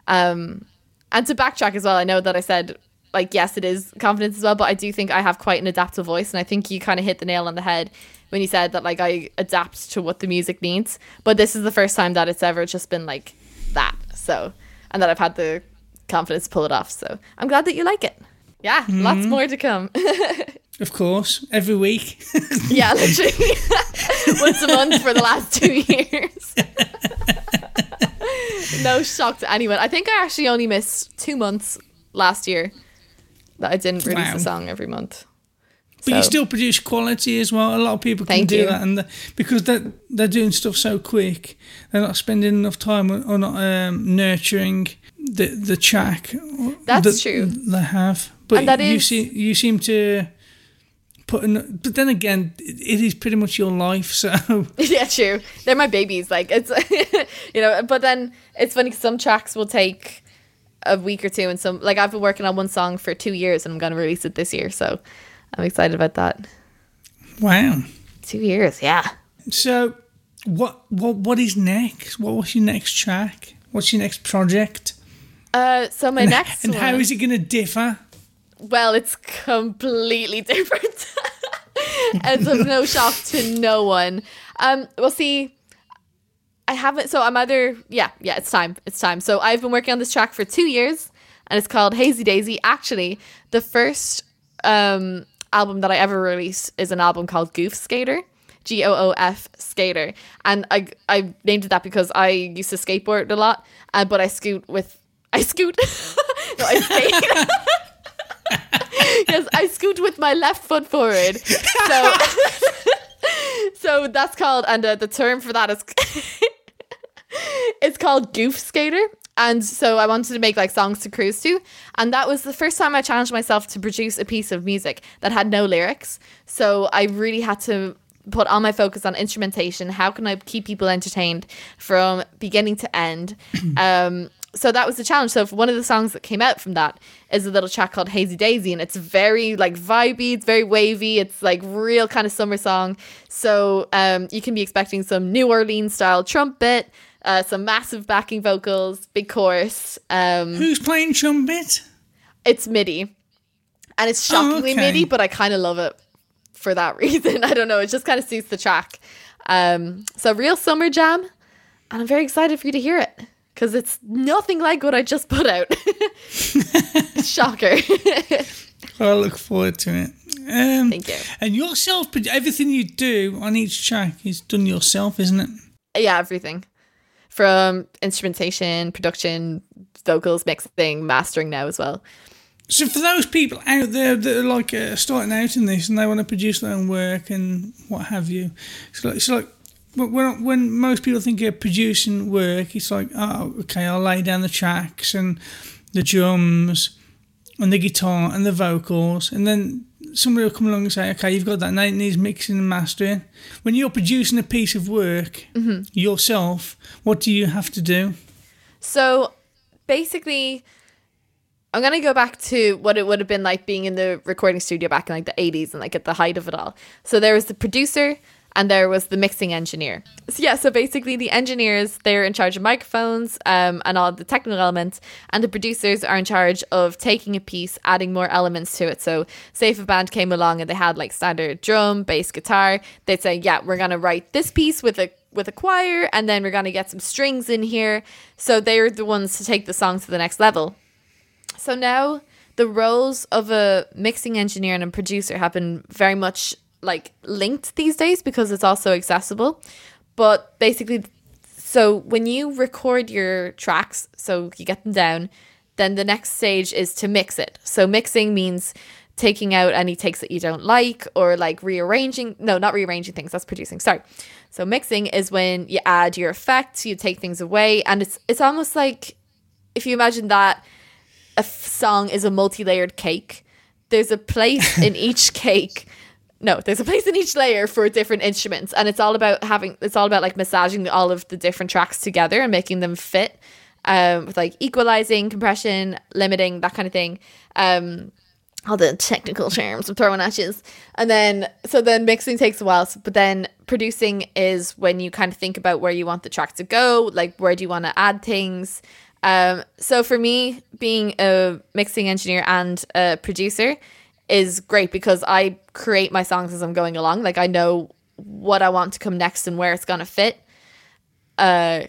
Um, and to backtrack as well, I know that I said like yes, it is confidence as well, but I do think I have quite an adaptive voice, and I think you kind of hit the nail on the head when you said that like I adapt to what the music needs. But this is the first time that it's ever just been like that. So and that I've had the confidence to pull it off. So I'm glad that you like it. Yeah, lots more to come. Of course, every week. yeah, literally once a month for the last two years. no shock to anyone. I think I actually only missed two months last year that I didn't release Wow. a song every month. But you still produce quality as well. A lot of people can Thank do you. that, and the, because they're they're doing stuff so quick, they're not spending enough time or, or not um, nurturing the the track. That's that true. They have, but And that you is- see, you seem to put. In, but then again, it is pretty much your life. So yeah, true. They're my babies. Like it's, you know. But then it's funny. 'cause Some tracks will take a week or two, and some like I've been working on one song for two years, and I'm going to release it this year. So I'm excited about that. wow. Two years, yeah. So what what what is next? What was your next track? What's your next project? Uh, so my next and one, how is it going to differ? Well, it's completely different. it's of no shock to no one. Um, we'll see, I haven't. So I'm either yeah, yeah. It's time. It's time. So I've been working on this track for two years, and it's called Hazy Daisy. Actually, the first um album that I ever released is an album called Goof Skater. G O O F Skater, and I I named it that because I used to skateboard a lot, uh, but I scoot with I scoot, no, I skate. yes, I scoot with my left foot forward. So, so that's called, and uh, the term for that is, it's called goof skater. And so I wanted to make like songs to cruise to, and that was the first time I challenged myself to produce a piece of music that had no lyrics. So I really had to put all my focus on instrumentation. How can I keep people entertained from beginning to end? um, so that was the challenge. So one of the songs that came out from that is a little track called Hazy Daisy, and it's very like vibey, it's very wavy, it's like real kind of summer song. So um, you can be expecting some New Orleans style trumpet, uh, some massive backing vocals, big chorus. Um, Who's playing trumpet? it's MIDI, and it's shockingly okay. MIDI, but I kind of love it for that reason. I don't know, it just kind of suits the track. Um, so real summer jam, and I'm very excited for you to hear it because it's nothing like what I just put out. Shocker. I look forward to it. Um, Thank you. And yourself, everything you do on each track is done yourself, isn't it? yeah, everything from instrumentation, production, vocals, mixing, mastering now as well. So for those people out there that are like uh, starting out in this and they want to produce their own work and what have you, it's like, it's like when- when most people think of producing work, it's like oh okay, I'll lay down the tracks and the drums and the guitar and the vocals, and then somebody will come along and say, okay, you've got that. Now it needs mixing and mastering. When you're producing a piece of work mm-hmm. yourself, what do you have to do? So basically, I'm gonna go back to what it would have been like being in the recording studio back in like the 80s and like at the height of it all. So there was the producer and there was the mixing engineer. So yeah, so basically the engineers they're in charge of microphones um, and all the technical elements, and the producers are in charge of taking a piece, adding more elements to it. So say if a band came along and they had like standard drum, bass, guitar, they'd say, yeah, we're gonna write this piece with a with a choir, and then we're gonna get some strings in here. So they're the ones to take the song to the next level. So now the roles of a mixing engineer and a producer have been very much like linked these days because it's also accessible. But basically, so when you record your tracks, so you get them down, then the next stage is to mix it. So mixing means taking out any takes that you don't like or like rearranging no not rearranging things that's producing sorry so mixing is when you add your effects you take things away and it's it's almost like if you imagine that a f- song is a multi-layered cake there's a place in each cake no there's a place in each layer for different instruments and it's all about having it's all about like massaging all of the different tracks together and making them fit um with like equalizing compression limiting that kind of thing um all the technical terms I'm throwing you. And then, so then mixing takes a while, but then producing is when you kind of think about where you want the track to go, like where do you want to add things, Um, so for me, being a mixing engineer and a producer is great because I create my songs as I'm going along. Like I know what I want to come next and where it's gonna fit. Uh,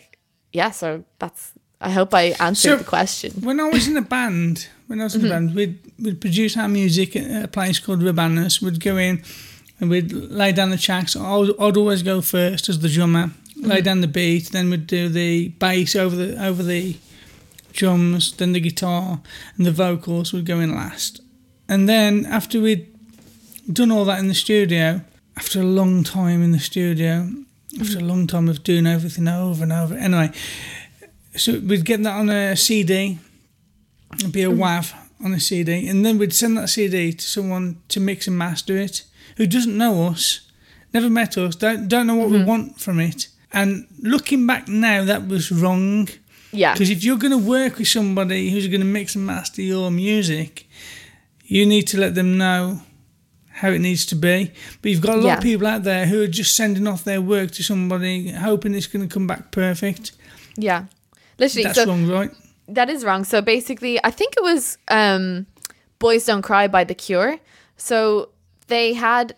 yeah. So that's. I hope I answered So, the question. When I was in a band, when I was in a band, we'd, we'd produce our music at a place called Rabanus. We'd go in and we'd lay down the tracks. I'd, I'd always go first as the drummer, lay down the beat, then we'd do the bass over the over the drums, then the guitar and the vocals would go in last. And then after we'd done all that in the studio, after a long time in the studio, after a long time of doing everything over and over. Anyway, so we'd get that on a CD, it'd be a mm. WAV on a CD, and then we'd send that CD to someone to mix and master it who doesn't know us, never met us, don't, don't know what we mm-hmm. want from it. And looking back now, that was wrong. Yeah. Because if you're going to work with somebody who's going to mix and master your music, you need to let them know how it needs to be. But you've got a lot Yeah. of people out there who are just sending off their work to somebody, hoping it's going to come back perfect. Yeah. Literally. That's so wrong, right? that is wrong. So basically, I think it was um, "Boys Don't Cry" by The Cure. So they had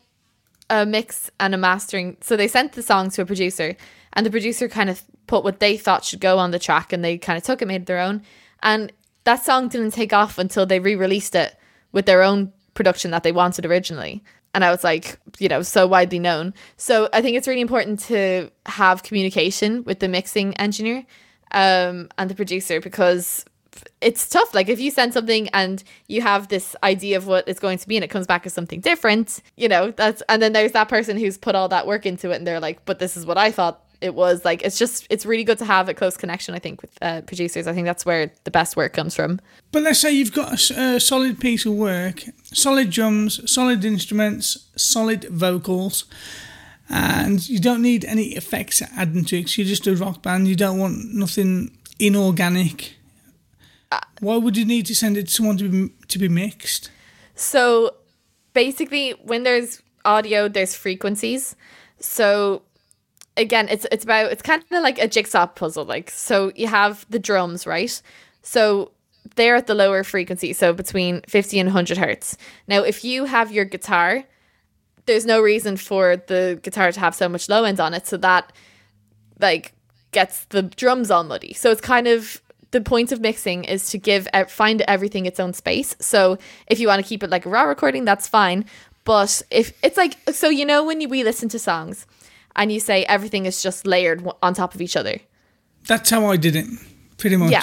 a mix and a mastering. So they sent the song to a producer, and the producer kind of put what they thought should go on the track, and they kind of took it, made it their own. And that song didn't take off until they re-released it with their own production that they wanted originally. And I was like, you know, so widely known. So I think it's really important to have communication with the mixing engineer um, and the producer because it's tough. Like if you send something and you have this idea of what it's going to be and it comes back as something different, you know, that's and then there's that person who's put all that work into it and they're like, but this is what I thought it was. Like it's just it's really good to have a close connection. I think with uh, producers. I think that's where the best work comes from. But let's say you've got a solid piece of work, solid drums, solid instruments, solid vocals, and you don't need any effects added to it you're just a rock band. You don't want nothing inorganic. Why would you need to send it to someone to be, to be mixed? So basically, when there's audio, there's frequencies. So again, it's it's about it's kind of like a jigsaw puzzle. Like so, you have the drums, right? So they're at the lower frequency, so between fifty and hundred hertz. Now, if you have your guitar, there's no reason for the guitar to have so much low end on it, so that like gets the drums all muddy. So it's kind of the point of mixing is to give find everything its own space. So if you want to keep it like a raw recording, that's fine. But if it's like so, you know, when we listen to songs and you say everything is just layered on top of each other. That's how I did it, pretty much. Yeah.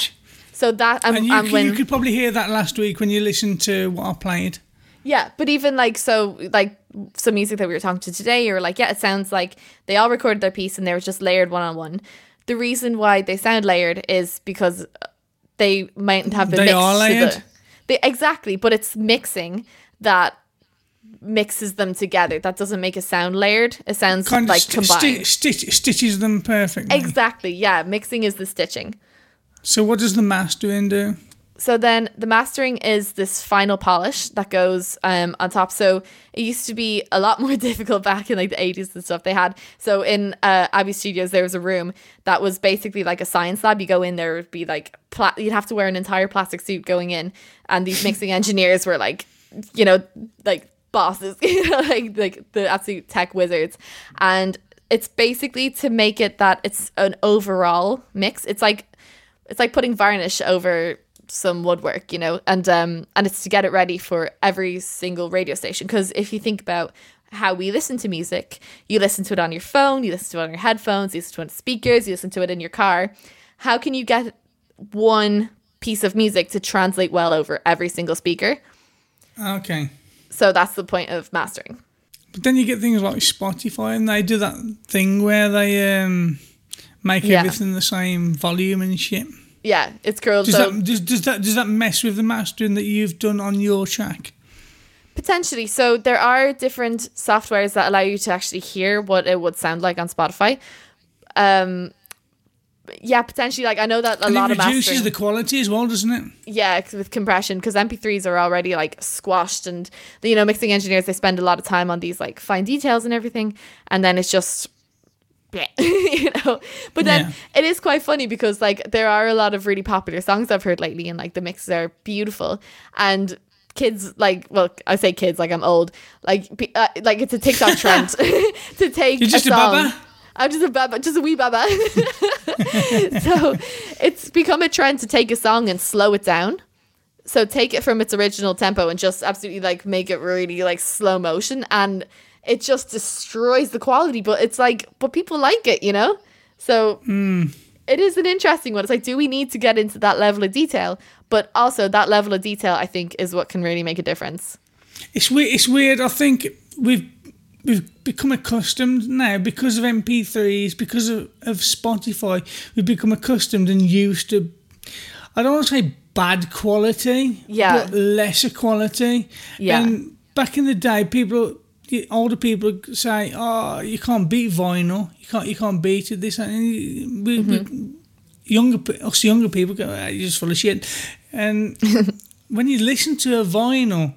So that and, And you, and when you could probably hear that last week when you listened to what I played. Yeah, but even like so, like some music that we were talking to today, you were like, yeah, it sounds like they all recorded their piece and they were just layered one on one. The reason why they sound layered is because they mightn't have been They mixed are layered? the- they, exactly, but it's mixing that mixes them together. That doesn't make it sound layered. It sounds Kind of like st- combined. sti- stitch, stitches them perfectly. exactly, yeah. Mixing is the stitching. So what does the mastering do? So then the mastering is this final polish that goes um, on top. So it used to be a lot more difficult back in like the 80s and stuff. They had so in uh, Abbey Studios there was a room that was basically like a science lab. You go in there it would be like pla- you'd have to wear an entire plastic suit going in, and these mixing engineers were like, you know, like bosses, you know, like like the absolute tech wizards, and it's basically to make it that it's an overall mix. It's like it's like putting varnish over some woodwork, you know, and um and it's to get it ready for every single radio station. Because if you think about how we listen to music, you listen to it on your phone, you listen to it on your headphones, you listen to it on speakers, you listen to it in your car. How can you get one piece of music to translate well over every single speaker? Okay. So that's the point of mastering. But then you get things like Spotify, and they do that thing where they um, make Yeah. everything the same volume and shit. Yeah, it's cool. Does so that does, does that does that mess with the mastering that you've done on your track? Potentially. So there are different softwares that allow you to actually hear what it would sound like on Spotify. Um yeah, potentially like I know that a And lot it of reduces mastering the quality as well, doesn't it? yeah, 'cause with compression because MP3s are already like squashed and you know mixing engineers they spend a lot of time on these like fine details and everything and then it's just you know. But then Yeah. it is quite funny because like there are a lot of really popular songs I've heard lately, and like the mixes are beautiful. And kids like, well, I say kids like I'm old, like uh, like it's a TikTok trend to take You're just a a song. baba? I'm just a baba, just a wee baba. so it's become a trend to take a song and slow it down. So take it from its original tempo and just absolutely like make it really like slow motion and it just destroys the quality. But it's like, but people like it, you know? So hmm. it is an interesting one. It's like, do we need to get into that level of detail? But also that level of detail, I think, is what can really make a difference. It's weird. It's weird. I think we've we've become accustomed now because of MP3s, because of, of Spotify. We've become accustomed and used to. I don't want to say bad quality, Yeah. but lesser quality. Yeah. And back in the day, people, older people say, "Oh, you can't beat vinyl. You can't. You can't beat it." This and we, we, younger us younger people go, ah, "You're just full of shit." And when you listen to a vinyl.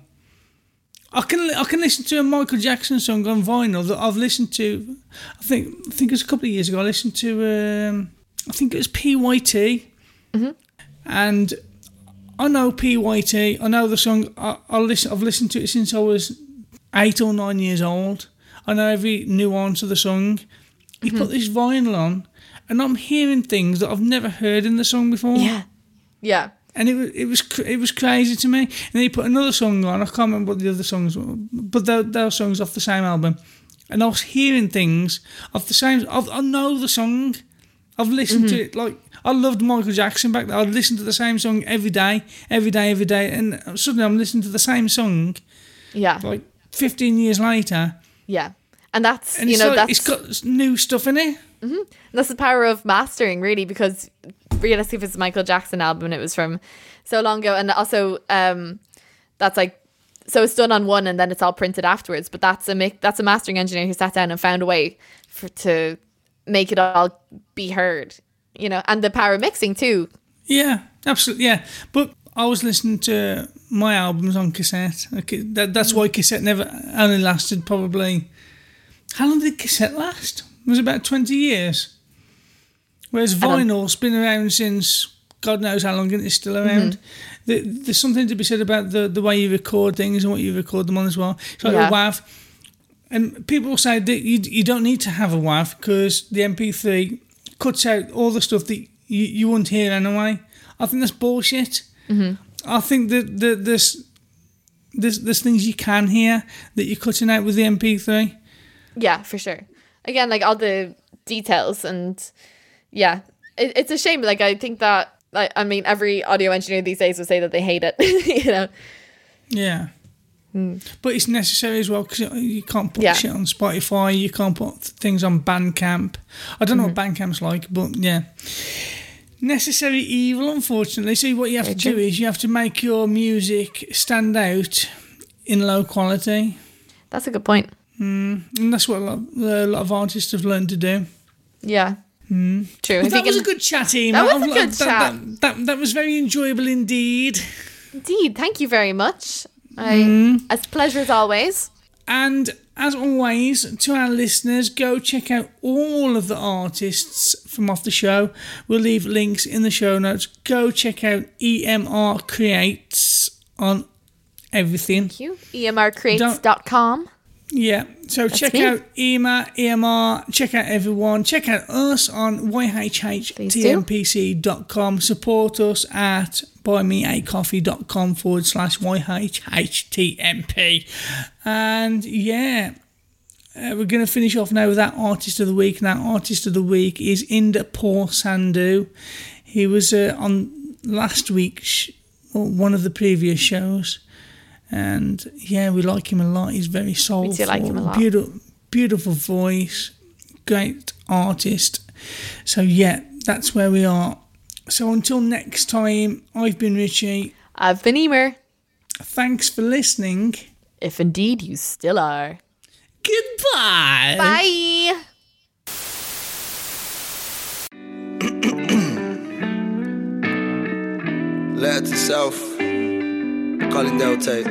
I can I can listen to a Michael Jackson song on vinyl that I've listened to. I think I think it was a couple of years ago. I listened to um, I think it was PYT, and I know PYT. I know the song. I, I listen. I've listened to it since I was eight or nine years old. I know every nuance of the song. You put this vinyl on, and I'm hearing things that I've never heard in the song before Yeah. Yeah. And it was it was it was crazy to me. And then he put another song on. I can't remember what the other songs were, but those, those songs off the same album. And I was hearing things of the same. I've, I know the song. I've listened to mm-hmm. it like I loved Michael Jackson back then. I'd listen to the same song every day, every day, every day, and suddenly I'm listening to the same song Yeah. like 15 years later, Yeah. And that's, and you know, like, that's it's got new stuff in it. That's the power of mastering, really, because realistically, if it's a Michael Jackson album and it was from so long ago, and also um, that's like so it's done on one and then it's all printed afterwards. But that's a make that's a mastering engineer who sat down and found a way for to make it all be heard, you know, and the power of mixing too. Yeah, absolutely. Yeah, but I was listening to my albums on cassette. Okay, that, that's why cassette never only lasted probably. How long did cassette last? It was about twenty years. Whereas vinyl's been around since God knows how long, and it's still around. The, there's something to be said about the, the way you record things and what you record them on as well. It's like Yeah. a WAV. And people say that you, you don't need to have a WAV because the MP3 cuts out all the stuff that you, you wouldn't hear anyway. I think that's bullshit. Mm-hmm. I think that, that there's, there's there's things you can hear that you're cutting out with the MP3. Yeah, for sure. Again, like all the details and yeah, it, it's a shame. Like I think that like I mean, every audio engineer these days would say that they hate it. you know. Yeah. Hmm. But it's necessary as well because you can't put Yeah. shit on Spotify. You can't put things on Bandcamp. I don't know what mm-hmm. Bandcamp's like, but yeah. Necessary evil, unfortunately. See, what you have to do is you have to make your music stand out in low quality. That's a good point. And that's what a lot, a lot of artists have learned to do. Yeah. True. But If that you was a good chat, Emma. That was a good that, chat. That, that, that was very enjoyable indeed. Indeed. Thank you very much. I, Mm. As pleasure as always. And as always, to our listeners, go check out all of the artists from off the show. We'll leave links in the show notes. Go check out EMR Creates on everything. Thank you. EMRcreates.com. Yeah, so check me. out EMA, EMR, check out everyone, check out us on yhhtmpc.com, support us at buymeacoffee.com forward slash yhhtmp. And yeah, uh, we're going to finish off now with that artist of the week, and that artist of the week is Inder Paul Sandhu. He was uh, on last week's, or one of the previous shows. And yeah, we like him a lot. He's very soulful. like him a lot. Beautiful, beautiful voice, great artist. So yeah, that's where we are. So until next time, I've been Richie. I've been Emer. Thanks for listening. If indeed you still are. Goodbye. Bye. Letter to Del Tate.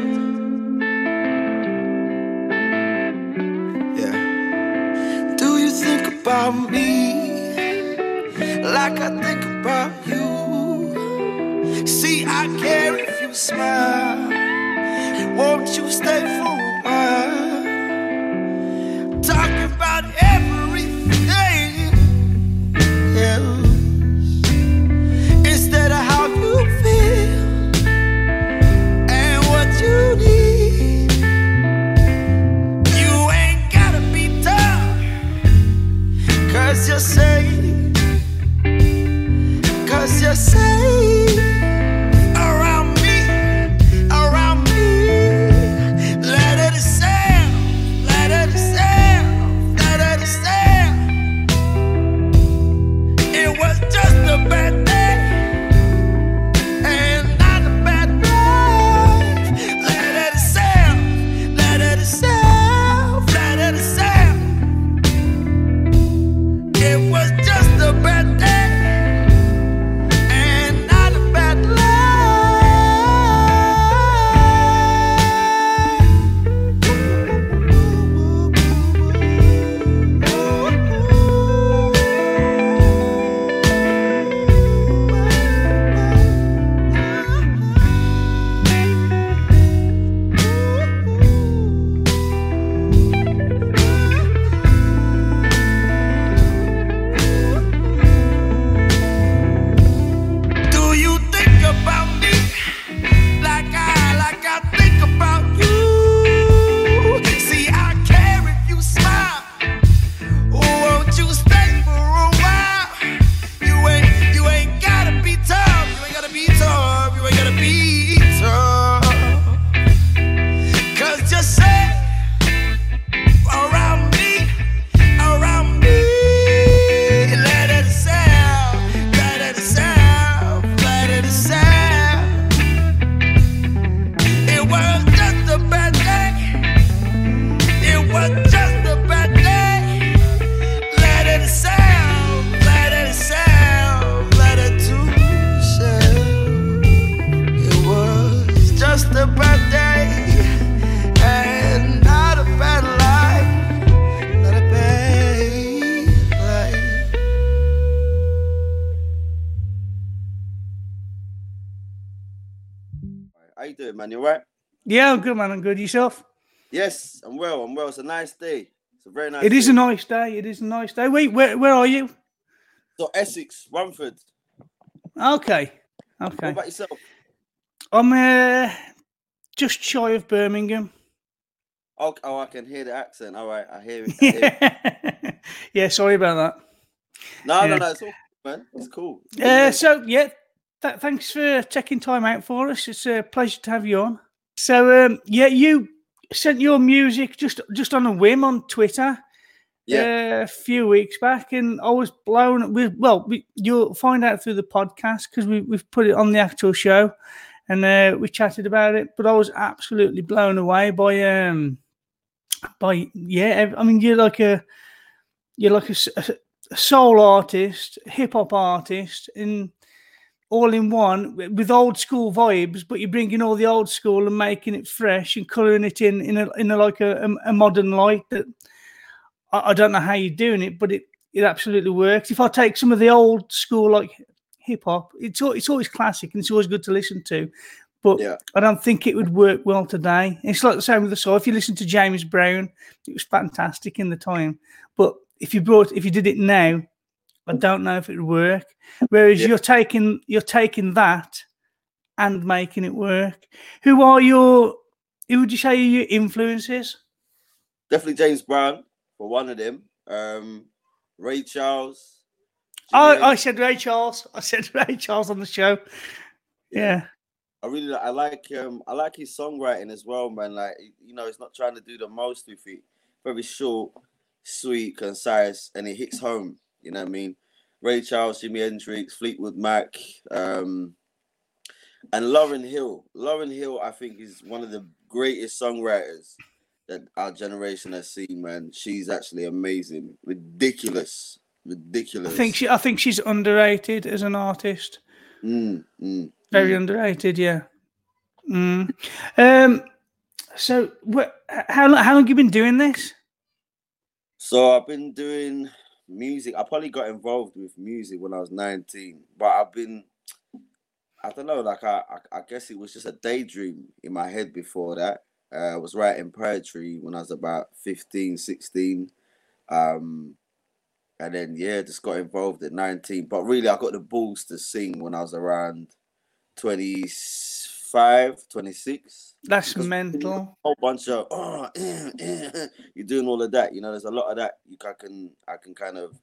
Yeah. Do you think about about me, like I think about you. See, I care if you smile. Won't you stay for Yeah, I'm good, man. I'm good. Yourself? Yes, I'm well. I'm well. It's a nice day. It's a very nice. It is day. a nice day. It is a nice day. Wait, where, where are you? So Essex, Romford. Okay. What Okay. about yourself? I'm uh, just shy of Birmingham. Oh, oh, I can hear the accent. All right, I hear it. I hear it. yeah, sorry about that. No, Yeah. no, no. It's all man. It's cool. Uh, so yeah, th- thanks for taking time out for us. It's a pleasure to have you on. So um, yeah, you sent your music just just on a whim on Twitter. Yeah. uh, a few weeks back, and I was blown. We, well, we, you'll find out through the podcast because we, we've put it on the actual show, and uh, we chatted about it. But I was absolutely blown away by um by yeah. I mean, you're like a you're like a soul artist, hip hop artist, in all in one with old school vibes, but you're bringing all the old school and making it fresh and colouring it in in a in a like a, a, modern light that I, I don't know how you're doing it, but it it absolutely works. If I take some of the old school like hip hop, it's it's always classic and it's always good to listen to. But Yeah. I don't think it would work well today. It's like the same with the soul. If you listen to James Brown, it was fantastic in the time. But if you brought if you did it now, I don't know if it would work. Whereas Yeah. you're taking you're taking that and making it work. Who are your who would you say are your influences? Definitely James Brown for one of them. Um, Ray Charles. I, I said Ray Charles. I said Ray Charles on the show. Yeah. I really I like um I like his songwriting as well, man. Like you know, he's not trying to do the most with it. Very short, sweet, concise, and it hits home. You know what I mean? Ray Charles, Jimi Hendrix, Fleetwood Mac, um, and Lauryn Hill. Lauryn Hill, I think, is one of the greatest songwriters that our generation has seen. Man, she's actually amazing, ridiculous, ridiculous. I think she I think she's underrated as an artist. Mm, mm, Very mm. underrated, yeah. Mm. Um so wh- how long how long have you been doing this? So I've been doing music. I probably got involved with music when I was 19, but I've been, I don't know, like I, I, I guess it was just a daydream in my head before that. Uh, I was writing poetry when I was about 15, 16. Um, and then, yeah, just got involved at 19. But really, I got the balls to sing when I was around 25, 26. That's mental. A whole bunch of, oh, you're doing all of that. You know, there's a lot of that you I can, I can kind of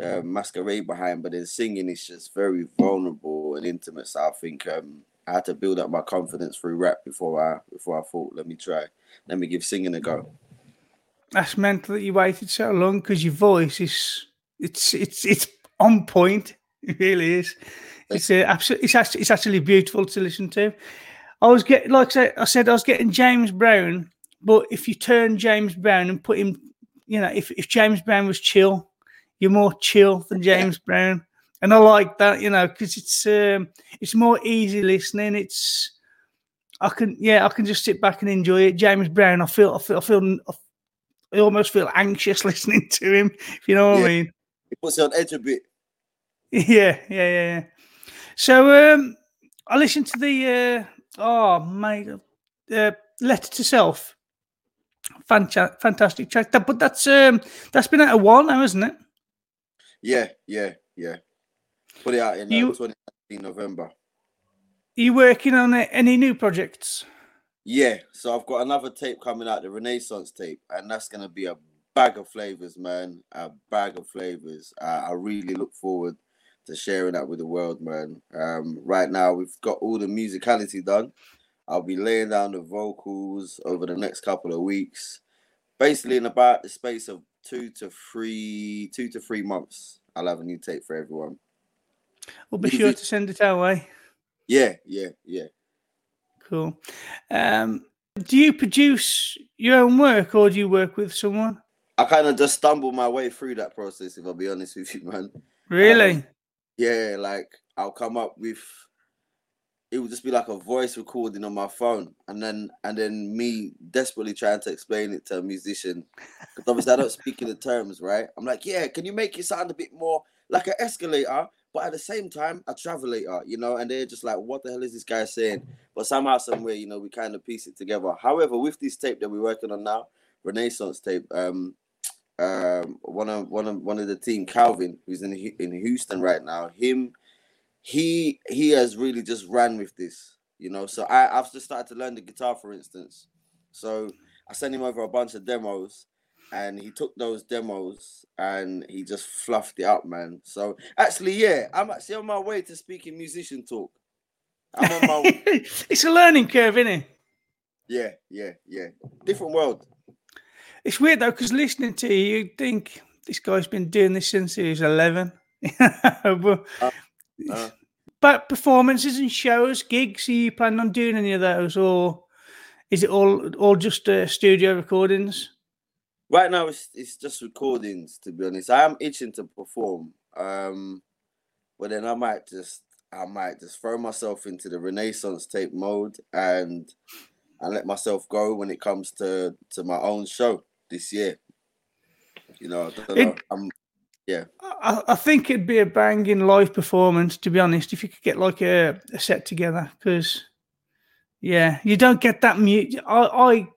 uh, masquerade behind, but then singing is just very vulnerable and intimate. So I think um, I had to build up my confidence through rap before I before I thought, let me try, let me give singing a go. That's mental that you waited so long because your voice is it's it's it's on point. It really is. It's uh, absolutely it's actually, it's actually beautiful to listen to. I was getting like I said, I said I was getting James Brown, but if you turn James Brown and put him, you know, if if James Brown was chill, you're more chill than James Brown, and I like that, you know, because it's um it's more easy listening. It's I can yeah I can just sit back and enjoy it. James Brown, I feel I feel I feel I almost feel anxious listening to him. If you know what I mean. It puts you on edge a bit. Yeah, yeah, yeah, yeah. So um, I listened to the uh, oh mate, uh, letter to self. Fanta- fantastic track. That, but that's um, that's been out a while now, isn't it? Yeah, yeah, yeah. Put it out in uh, You- 2019 November. Are you working on uh, any new projects? Yeah, so I've got another tape coming out, the Renaissance tape, and that's gonna be a bag of flavors, man. A bag of flavors. Uh, I really look forward to sharing that with the world, man. Um, right now we've got all the musicality done. I'll be laying down the vocals over the next couple of weeks. Basically, in about the space of two to three, two to three months, I'll have a new tape for everyone. We'll be sure to send it our way. Yeah, yeah, yeah. Cool. Um, do you produce your own work, or do you work with someone? I kind of just stumbled my way through that process, if I'll be honest with you, man. Really? Um, yeah, like I'll come up with it would just be like a voice recording on my phone, and then and then me desperately trying to explain it to a musician because obviously I don't speak in the terms, right? I'm like, yeah, can you make it sound a bit more like an escalator, but at the same time a travelator, you know? And they're just like, what the hell is this guy saying? But somehow, somewhere, you know, we kind of piece it together. However, with this tape that we're working on now, Renaissance tape, um, um, one of one of one of the team, Calvin, who's in in Houston right now, him, he he has really just ran with this, you know. So I I've just started to learn the guitar, for instance. So I sent him over a bunch of demos, and he took those demos and he just fluffed it up, man. So actually, yeah, I'm actually on my way to speaking musician talk. I'm on my it's a learning curve, isn't it? Yeah, yeah, yeah. Different world. It's weird though, because listening to you, you think this guy's been doing this since he was 11. but, Uh, but performances and shows, gigs, are you planning on doing any of those, or is it all all just uh, studio recordings? Right now, it's it's just recordings. To be honest, I am itching to perform. Um, but then I might just I might just throw myself into the Renaissance tape mode and and let myself go when it comes to to my own show this year. You know, I It- know. Yeah. I, I think it'd be a banging live performance, to be honest, if you could get like a, a set together. Because, yeah, you don't get that mute. I, I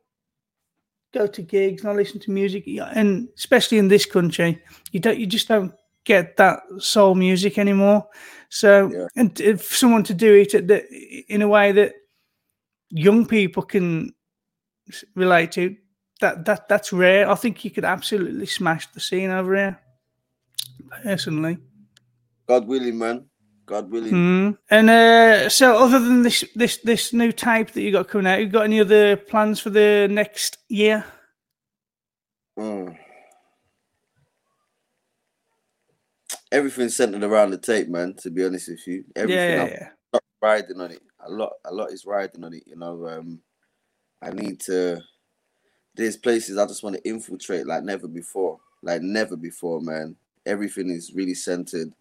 go to gigs and I listen to music, and especially in this country, you don't, you just don't get that soul music anymore. So, and if someone to do it at the, in a way that young people can relate to, that that that's rare. I think you could absolutely smash the scene over here personally. God willing, man. God willing. Mm. And uh, so, other than this, this, this new tape that you got coming out, you got any other plans for the next year? Mm. Everything's centered around the tape, man. To be honest with you, everything. yeah, I'm yeah. riding on it. A lot, a lot is riding on it. You know, um, I need to. There's places I just want to infiltrate like never before, like never before, man. Everything is really centered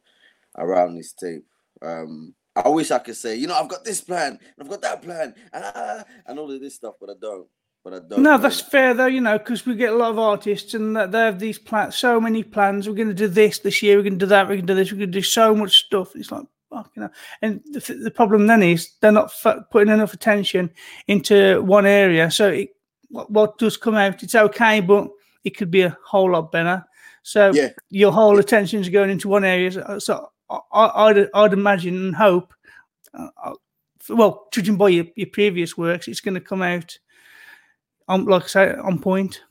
around this tape. Um, I wish I could say, you know, I've got this plan, and I've got that plan, and, and all of this stuff, but I don't. but I don't. No, know. that's fair though, you know, because we get a lot of artists and that they have these plans, so many plans. We're going to do this this year. We're going to do that. We're going to do this. We're going to do so much stuff. It's like, fuck, you know. And the, the problem then is they're not f- putting enough attention into one area. So it, what, what does come out, it's okay, but it could be a whole lot better. So Yeah. your whole attention is going into one area. So, so I, I- I'd, I'd imagine and hope, uh, uh, well, judging by your, your previous works, it's going to come out on, like I say, on point. point,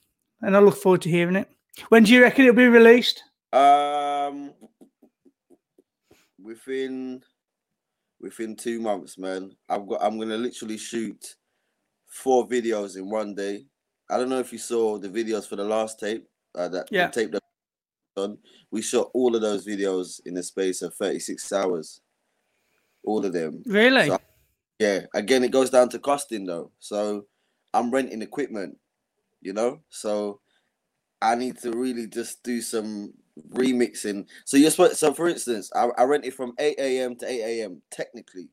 and I look forward to hearing it. When do you reckon it'll be released? Um, within within two months, man. I've got. I'm gonna literally shoot four videos in one day. I don't know if you saw the videos for the last tape. Uh, that Yeah. the tape that done. We shot all of those videos in the space of 36 hours. All of them. Really? So, yeah. Again, it goes down to costing though. So I'm renting equipment, you know. So I need to really just do some remixing. So you're supposed. So for instance, I, I rent it from 8 a.m. to 8 a.m. Technically,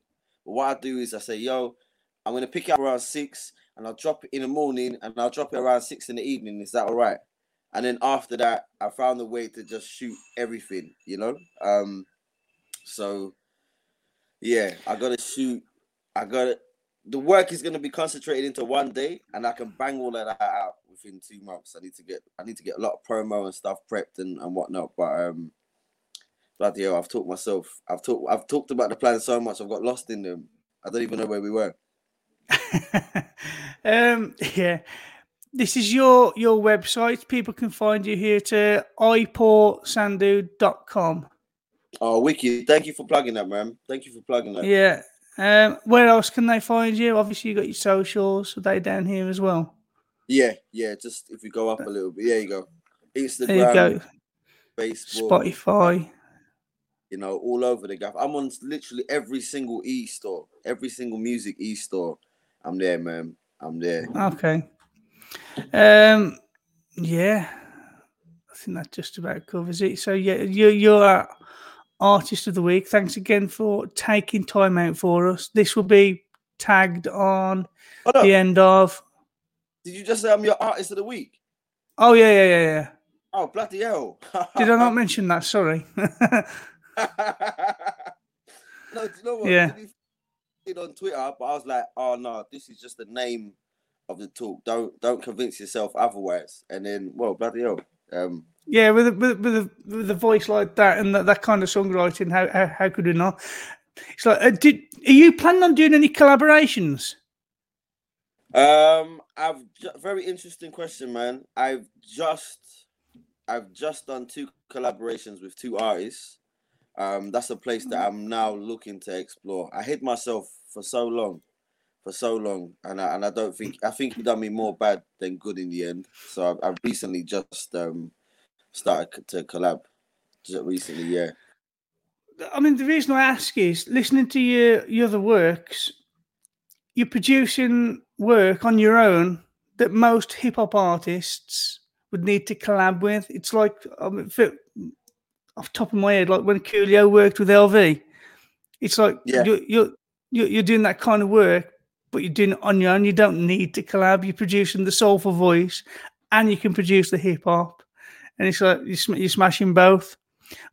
but what I do is I say, "Yo, I'm gonna pick it up around six, and I'll drop it in the morning, and I'll drop it around six in the evening. Is that all right?" And then after that, I found a way to just shoot everything. You know. Um. So. Yeah, I gotta shoot. I gotta. The work is gonna be concentrated into one day, and I can bang all of that out within two months. I need to get. I need to get a lot of promo and stuff prepped and, and whatnot. But um, bloody hell, I've talked myself. I've talked. I've talked about the plan so much. I've got lost in them. I don't even know where we were. Um, yeah. This is your your website. People can find you here to ipaulsandhu.com. Oh, Wiki, thank you for plugging that, man. Thank you for plugging that. Yeah. Um, where else can they find you? Obviously, you got your socials. Are they down here as well? Yeah, yeah. Just if we go up a little bit, there you go. Instagram, There you go. Facebook, Spotify. you know, all over the gaff. I'm on literally every single e store, every single music e store. I'm there, man. I'm there. Okay. Um. Yeah. I think that just about covers it. So yeah, you you're our artist of the week. Thanks again for taking time out for us. This will be tagged on the end of. Did you just say I'm your artist of the week? Oh yeah, yeah, yeah, yeah. Oh, bloody hell. Did I not mention that? Sorry. No, do you know what? Yeah. To be it on Twitter, but I was like, oh no, this is just the name of the talk. Don't don't convince yourself otherwise. And then, well, bloody hell. Um, yeah, with a, with, with, a, with a voice like that and that, that kind of songwriting, how, how how could we not? It's like, uh, did are you planning on doing any collaborations? Um, I've ju- very interesting question, man. I've just I've just done two collaborations with two artists. Um, that's a place that I'm now looking to explore. I hid myself for so long, for so long, and I, and I don't think I think he done me more bad than good in the end. So I've, I've recently just um started to collab. Just recently, yeah. I mean, the reason I ask is listening to your your other works, you're producing work on your own that most hip hop artists would need to collab with. It's like I mean, for, off the top of my head, like when Coolio worked with LV. It's like Yeah. you're, you're you're you're doing that kind of work, but you're doing it on your own. You don't need to collab. You're producing the soulful voice, and you can produce the hip hop, and it's like you're, sm- you're smashing both.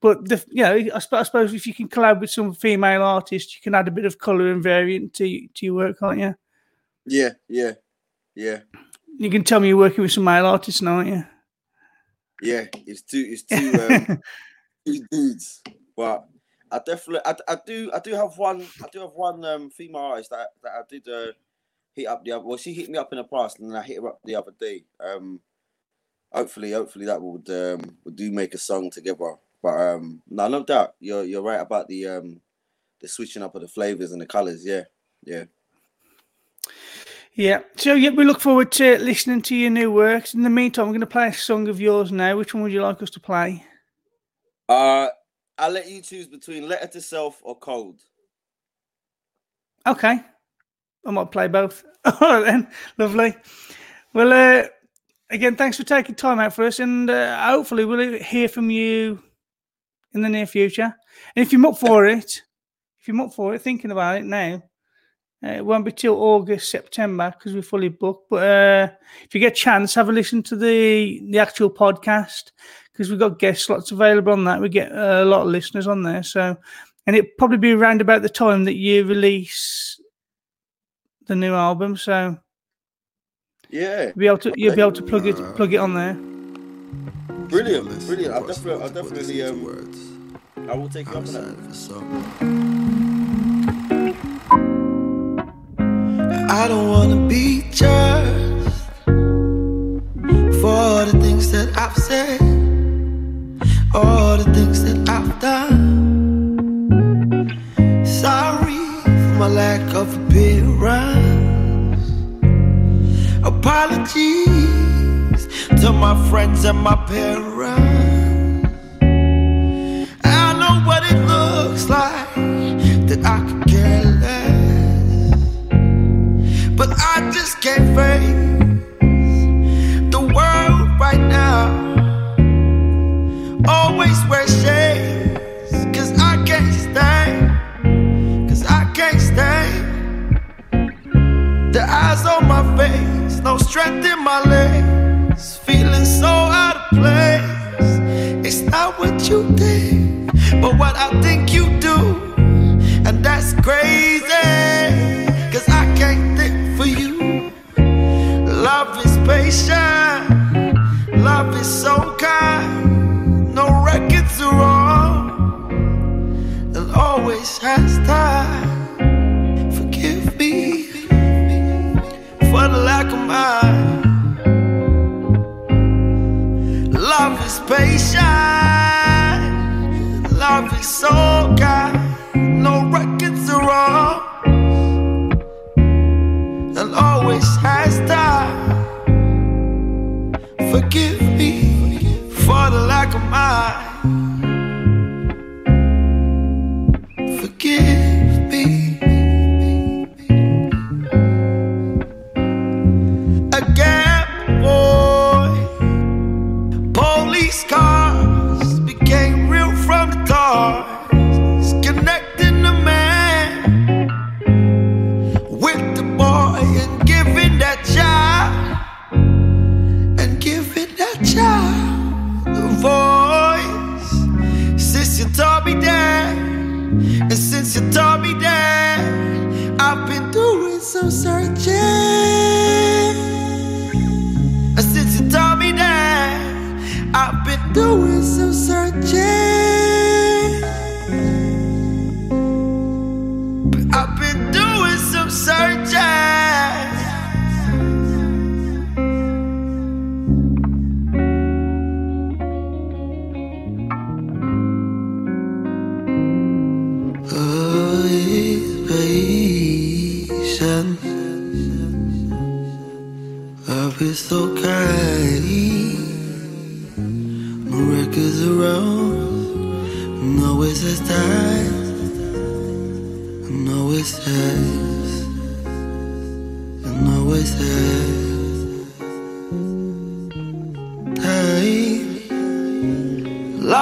But the, you know, I, sp- I suppose if you can collab with some female artists, you can add a bit of color and variant to to your work, can't you? Yeah, yeah, yeah, You can tell me you're working with some male artists now, aren't you? yeah. It's two, it's two, um, two dudes. But I definitely, I, I do, I do have one, I do have one um female artist that that I did uh hit up the other. Well, she hit me up in the past, and then I hit her up the other day. Um, hopefully, hopefully that would um would do make a song together. But um, no, no doubt, you're you're right about the um the switching up of the flavors and the colors. Yeah, yeah. Yeah. So yeah, we look forward to listening to your new works. In the meantime, we're going to play a song of yours now. Which one would you like us to play? Uh, I'll let you choose between Letter to Self or Cold. Okay. I might play both. All right then. Lovely. Well, uh, again, thanks for taking time out for us, and uh, hopefully we'll hear from you in the near future. And if you're up for it, if you're up for it, thinking about it now, Uh, it won't be till August, September because we're fully booked. But uh, if you get a chance, have a listen to the the actual podcast because we've got guest slots available on that. We get uh, a lot of listeners on there. So, and it'll probably be around about the time that you release the new album. So, Yeah. you'll be able to you'll be able to plug it plug it on there. Brilliant, brilliant. I'll definitely, I'll definitely, um, I will take you up on that. I don't wanna be judged for all the things that I've said, all the things that I've done. Sorry for my lack of appearance. Apologies to my friends and my parents. I know what it looks like that I could care less. But I just can't face strength in my legs, feeling so out of place. It's not what you think, but what I think you do, and that's crazy. Cause I can't think for you. Love is patient, love is so kind. No records are wrong, and always has time. Patient, love is so kind.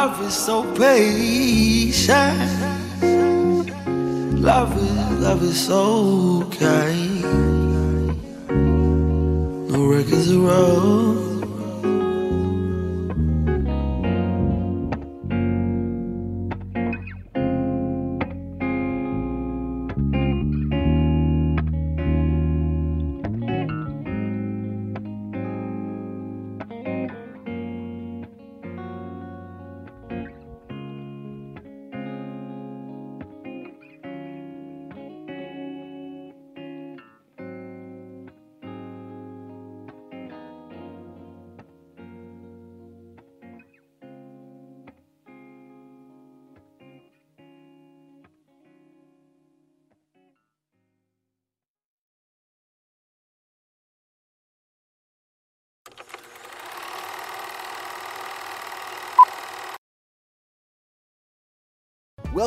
Love is so patient. Love is, love is so kind. No records around.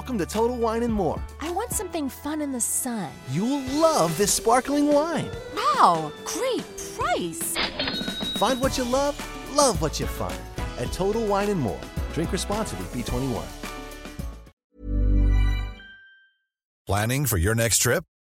Welcome to Total Wine and More. I want something fun in the sun. You'll love this sparkling wine. Wow, great price. Find what you love, love what you find at Total Wine and More. Drink responsibly, B21. Planning for your next trip?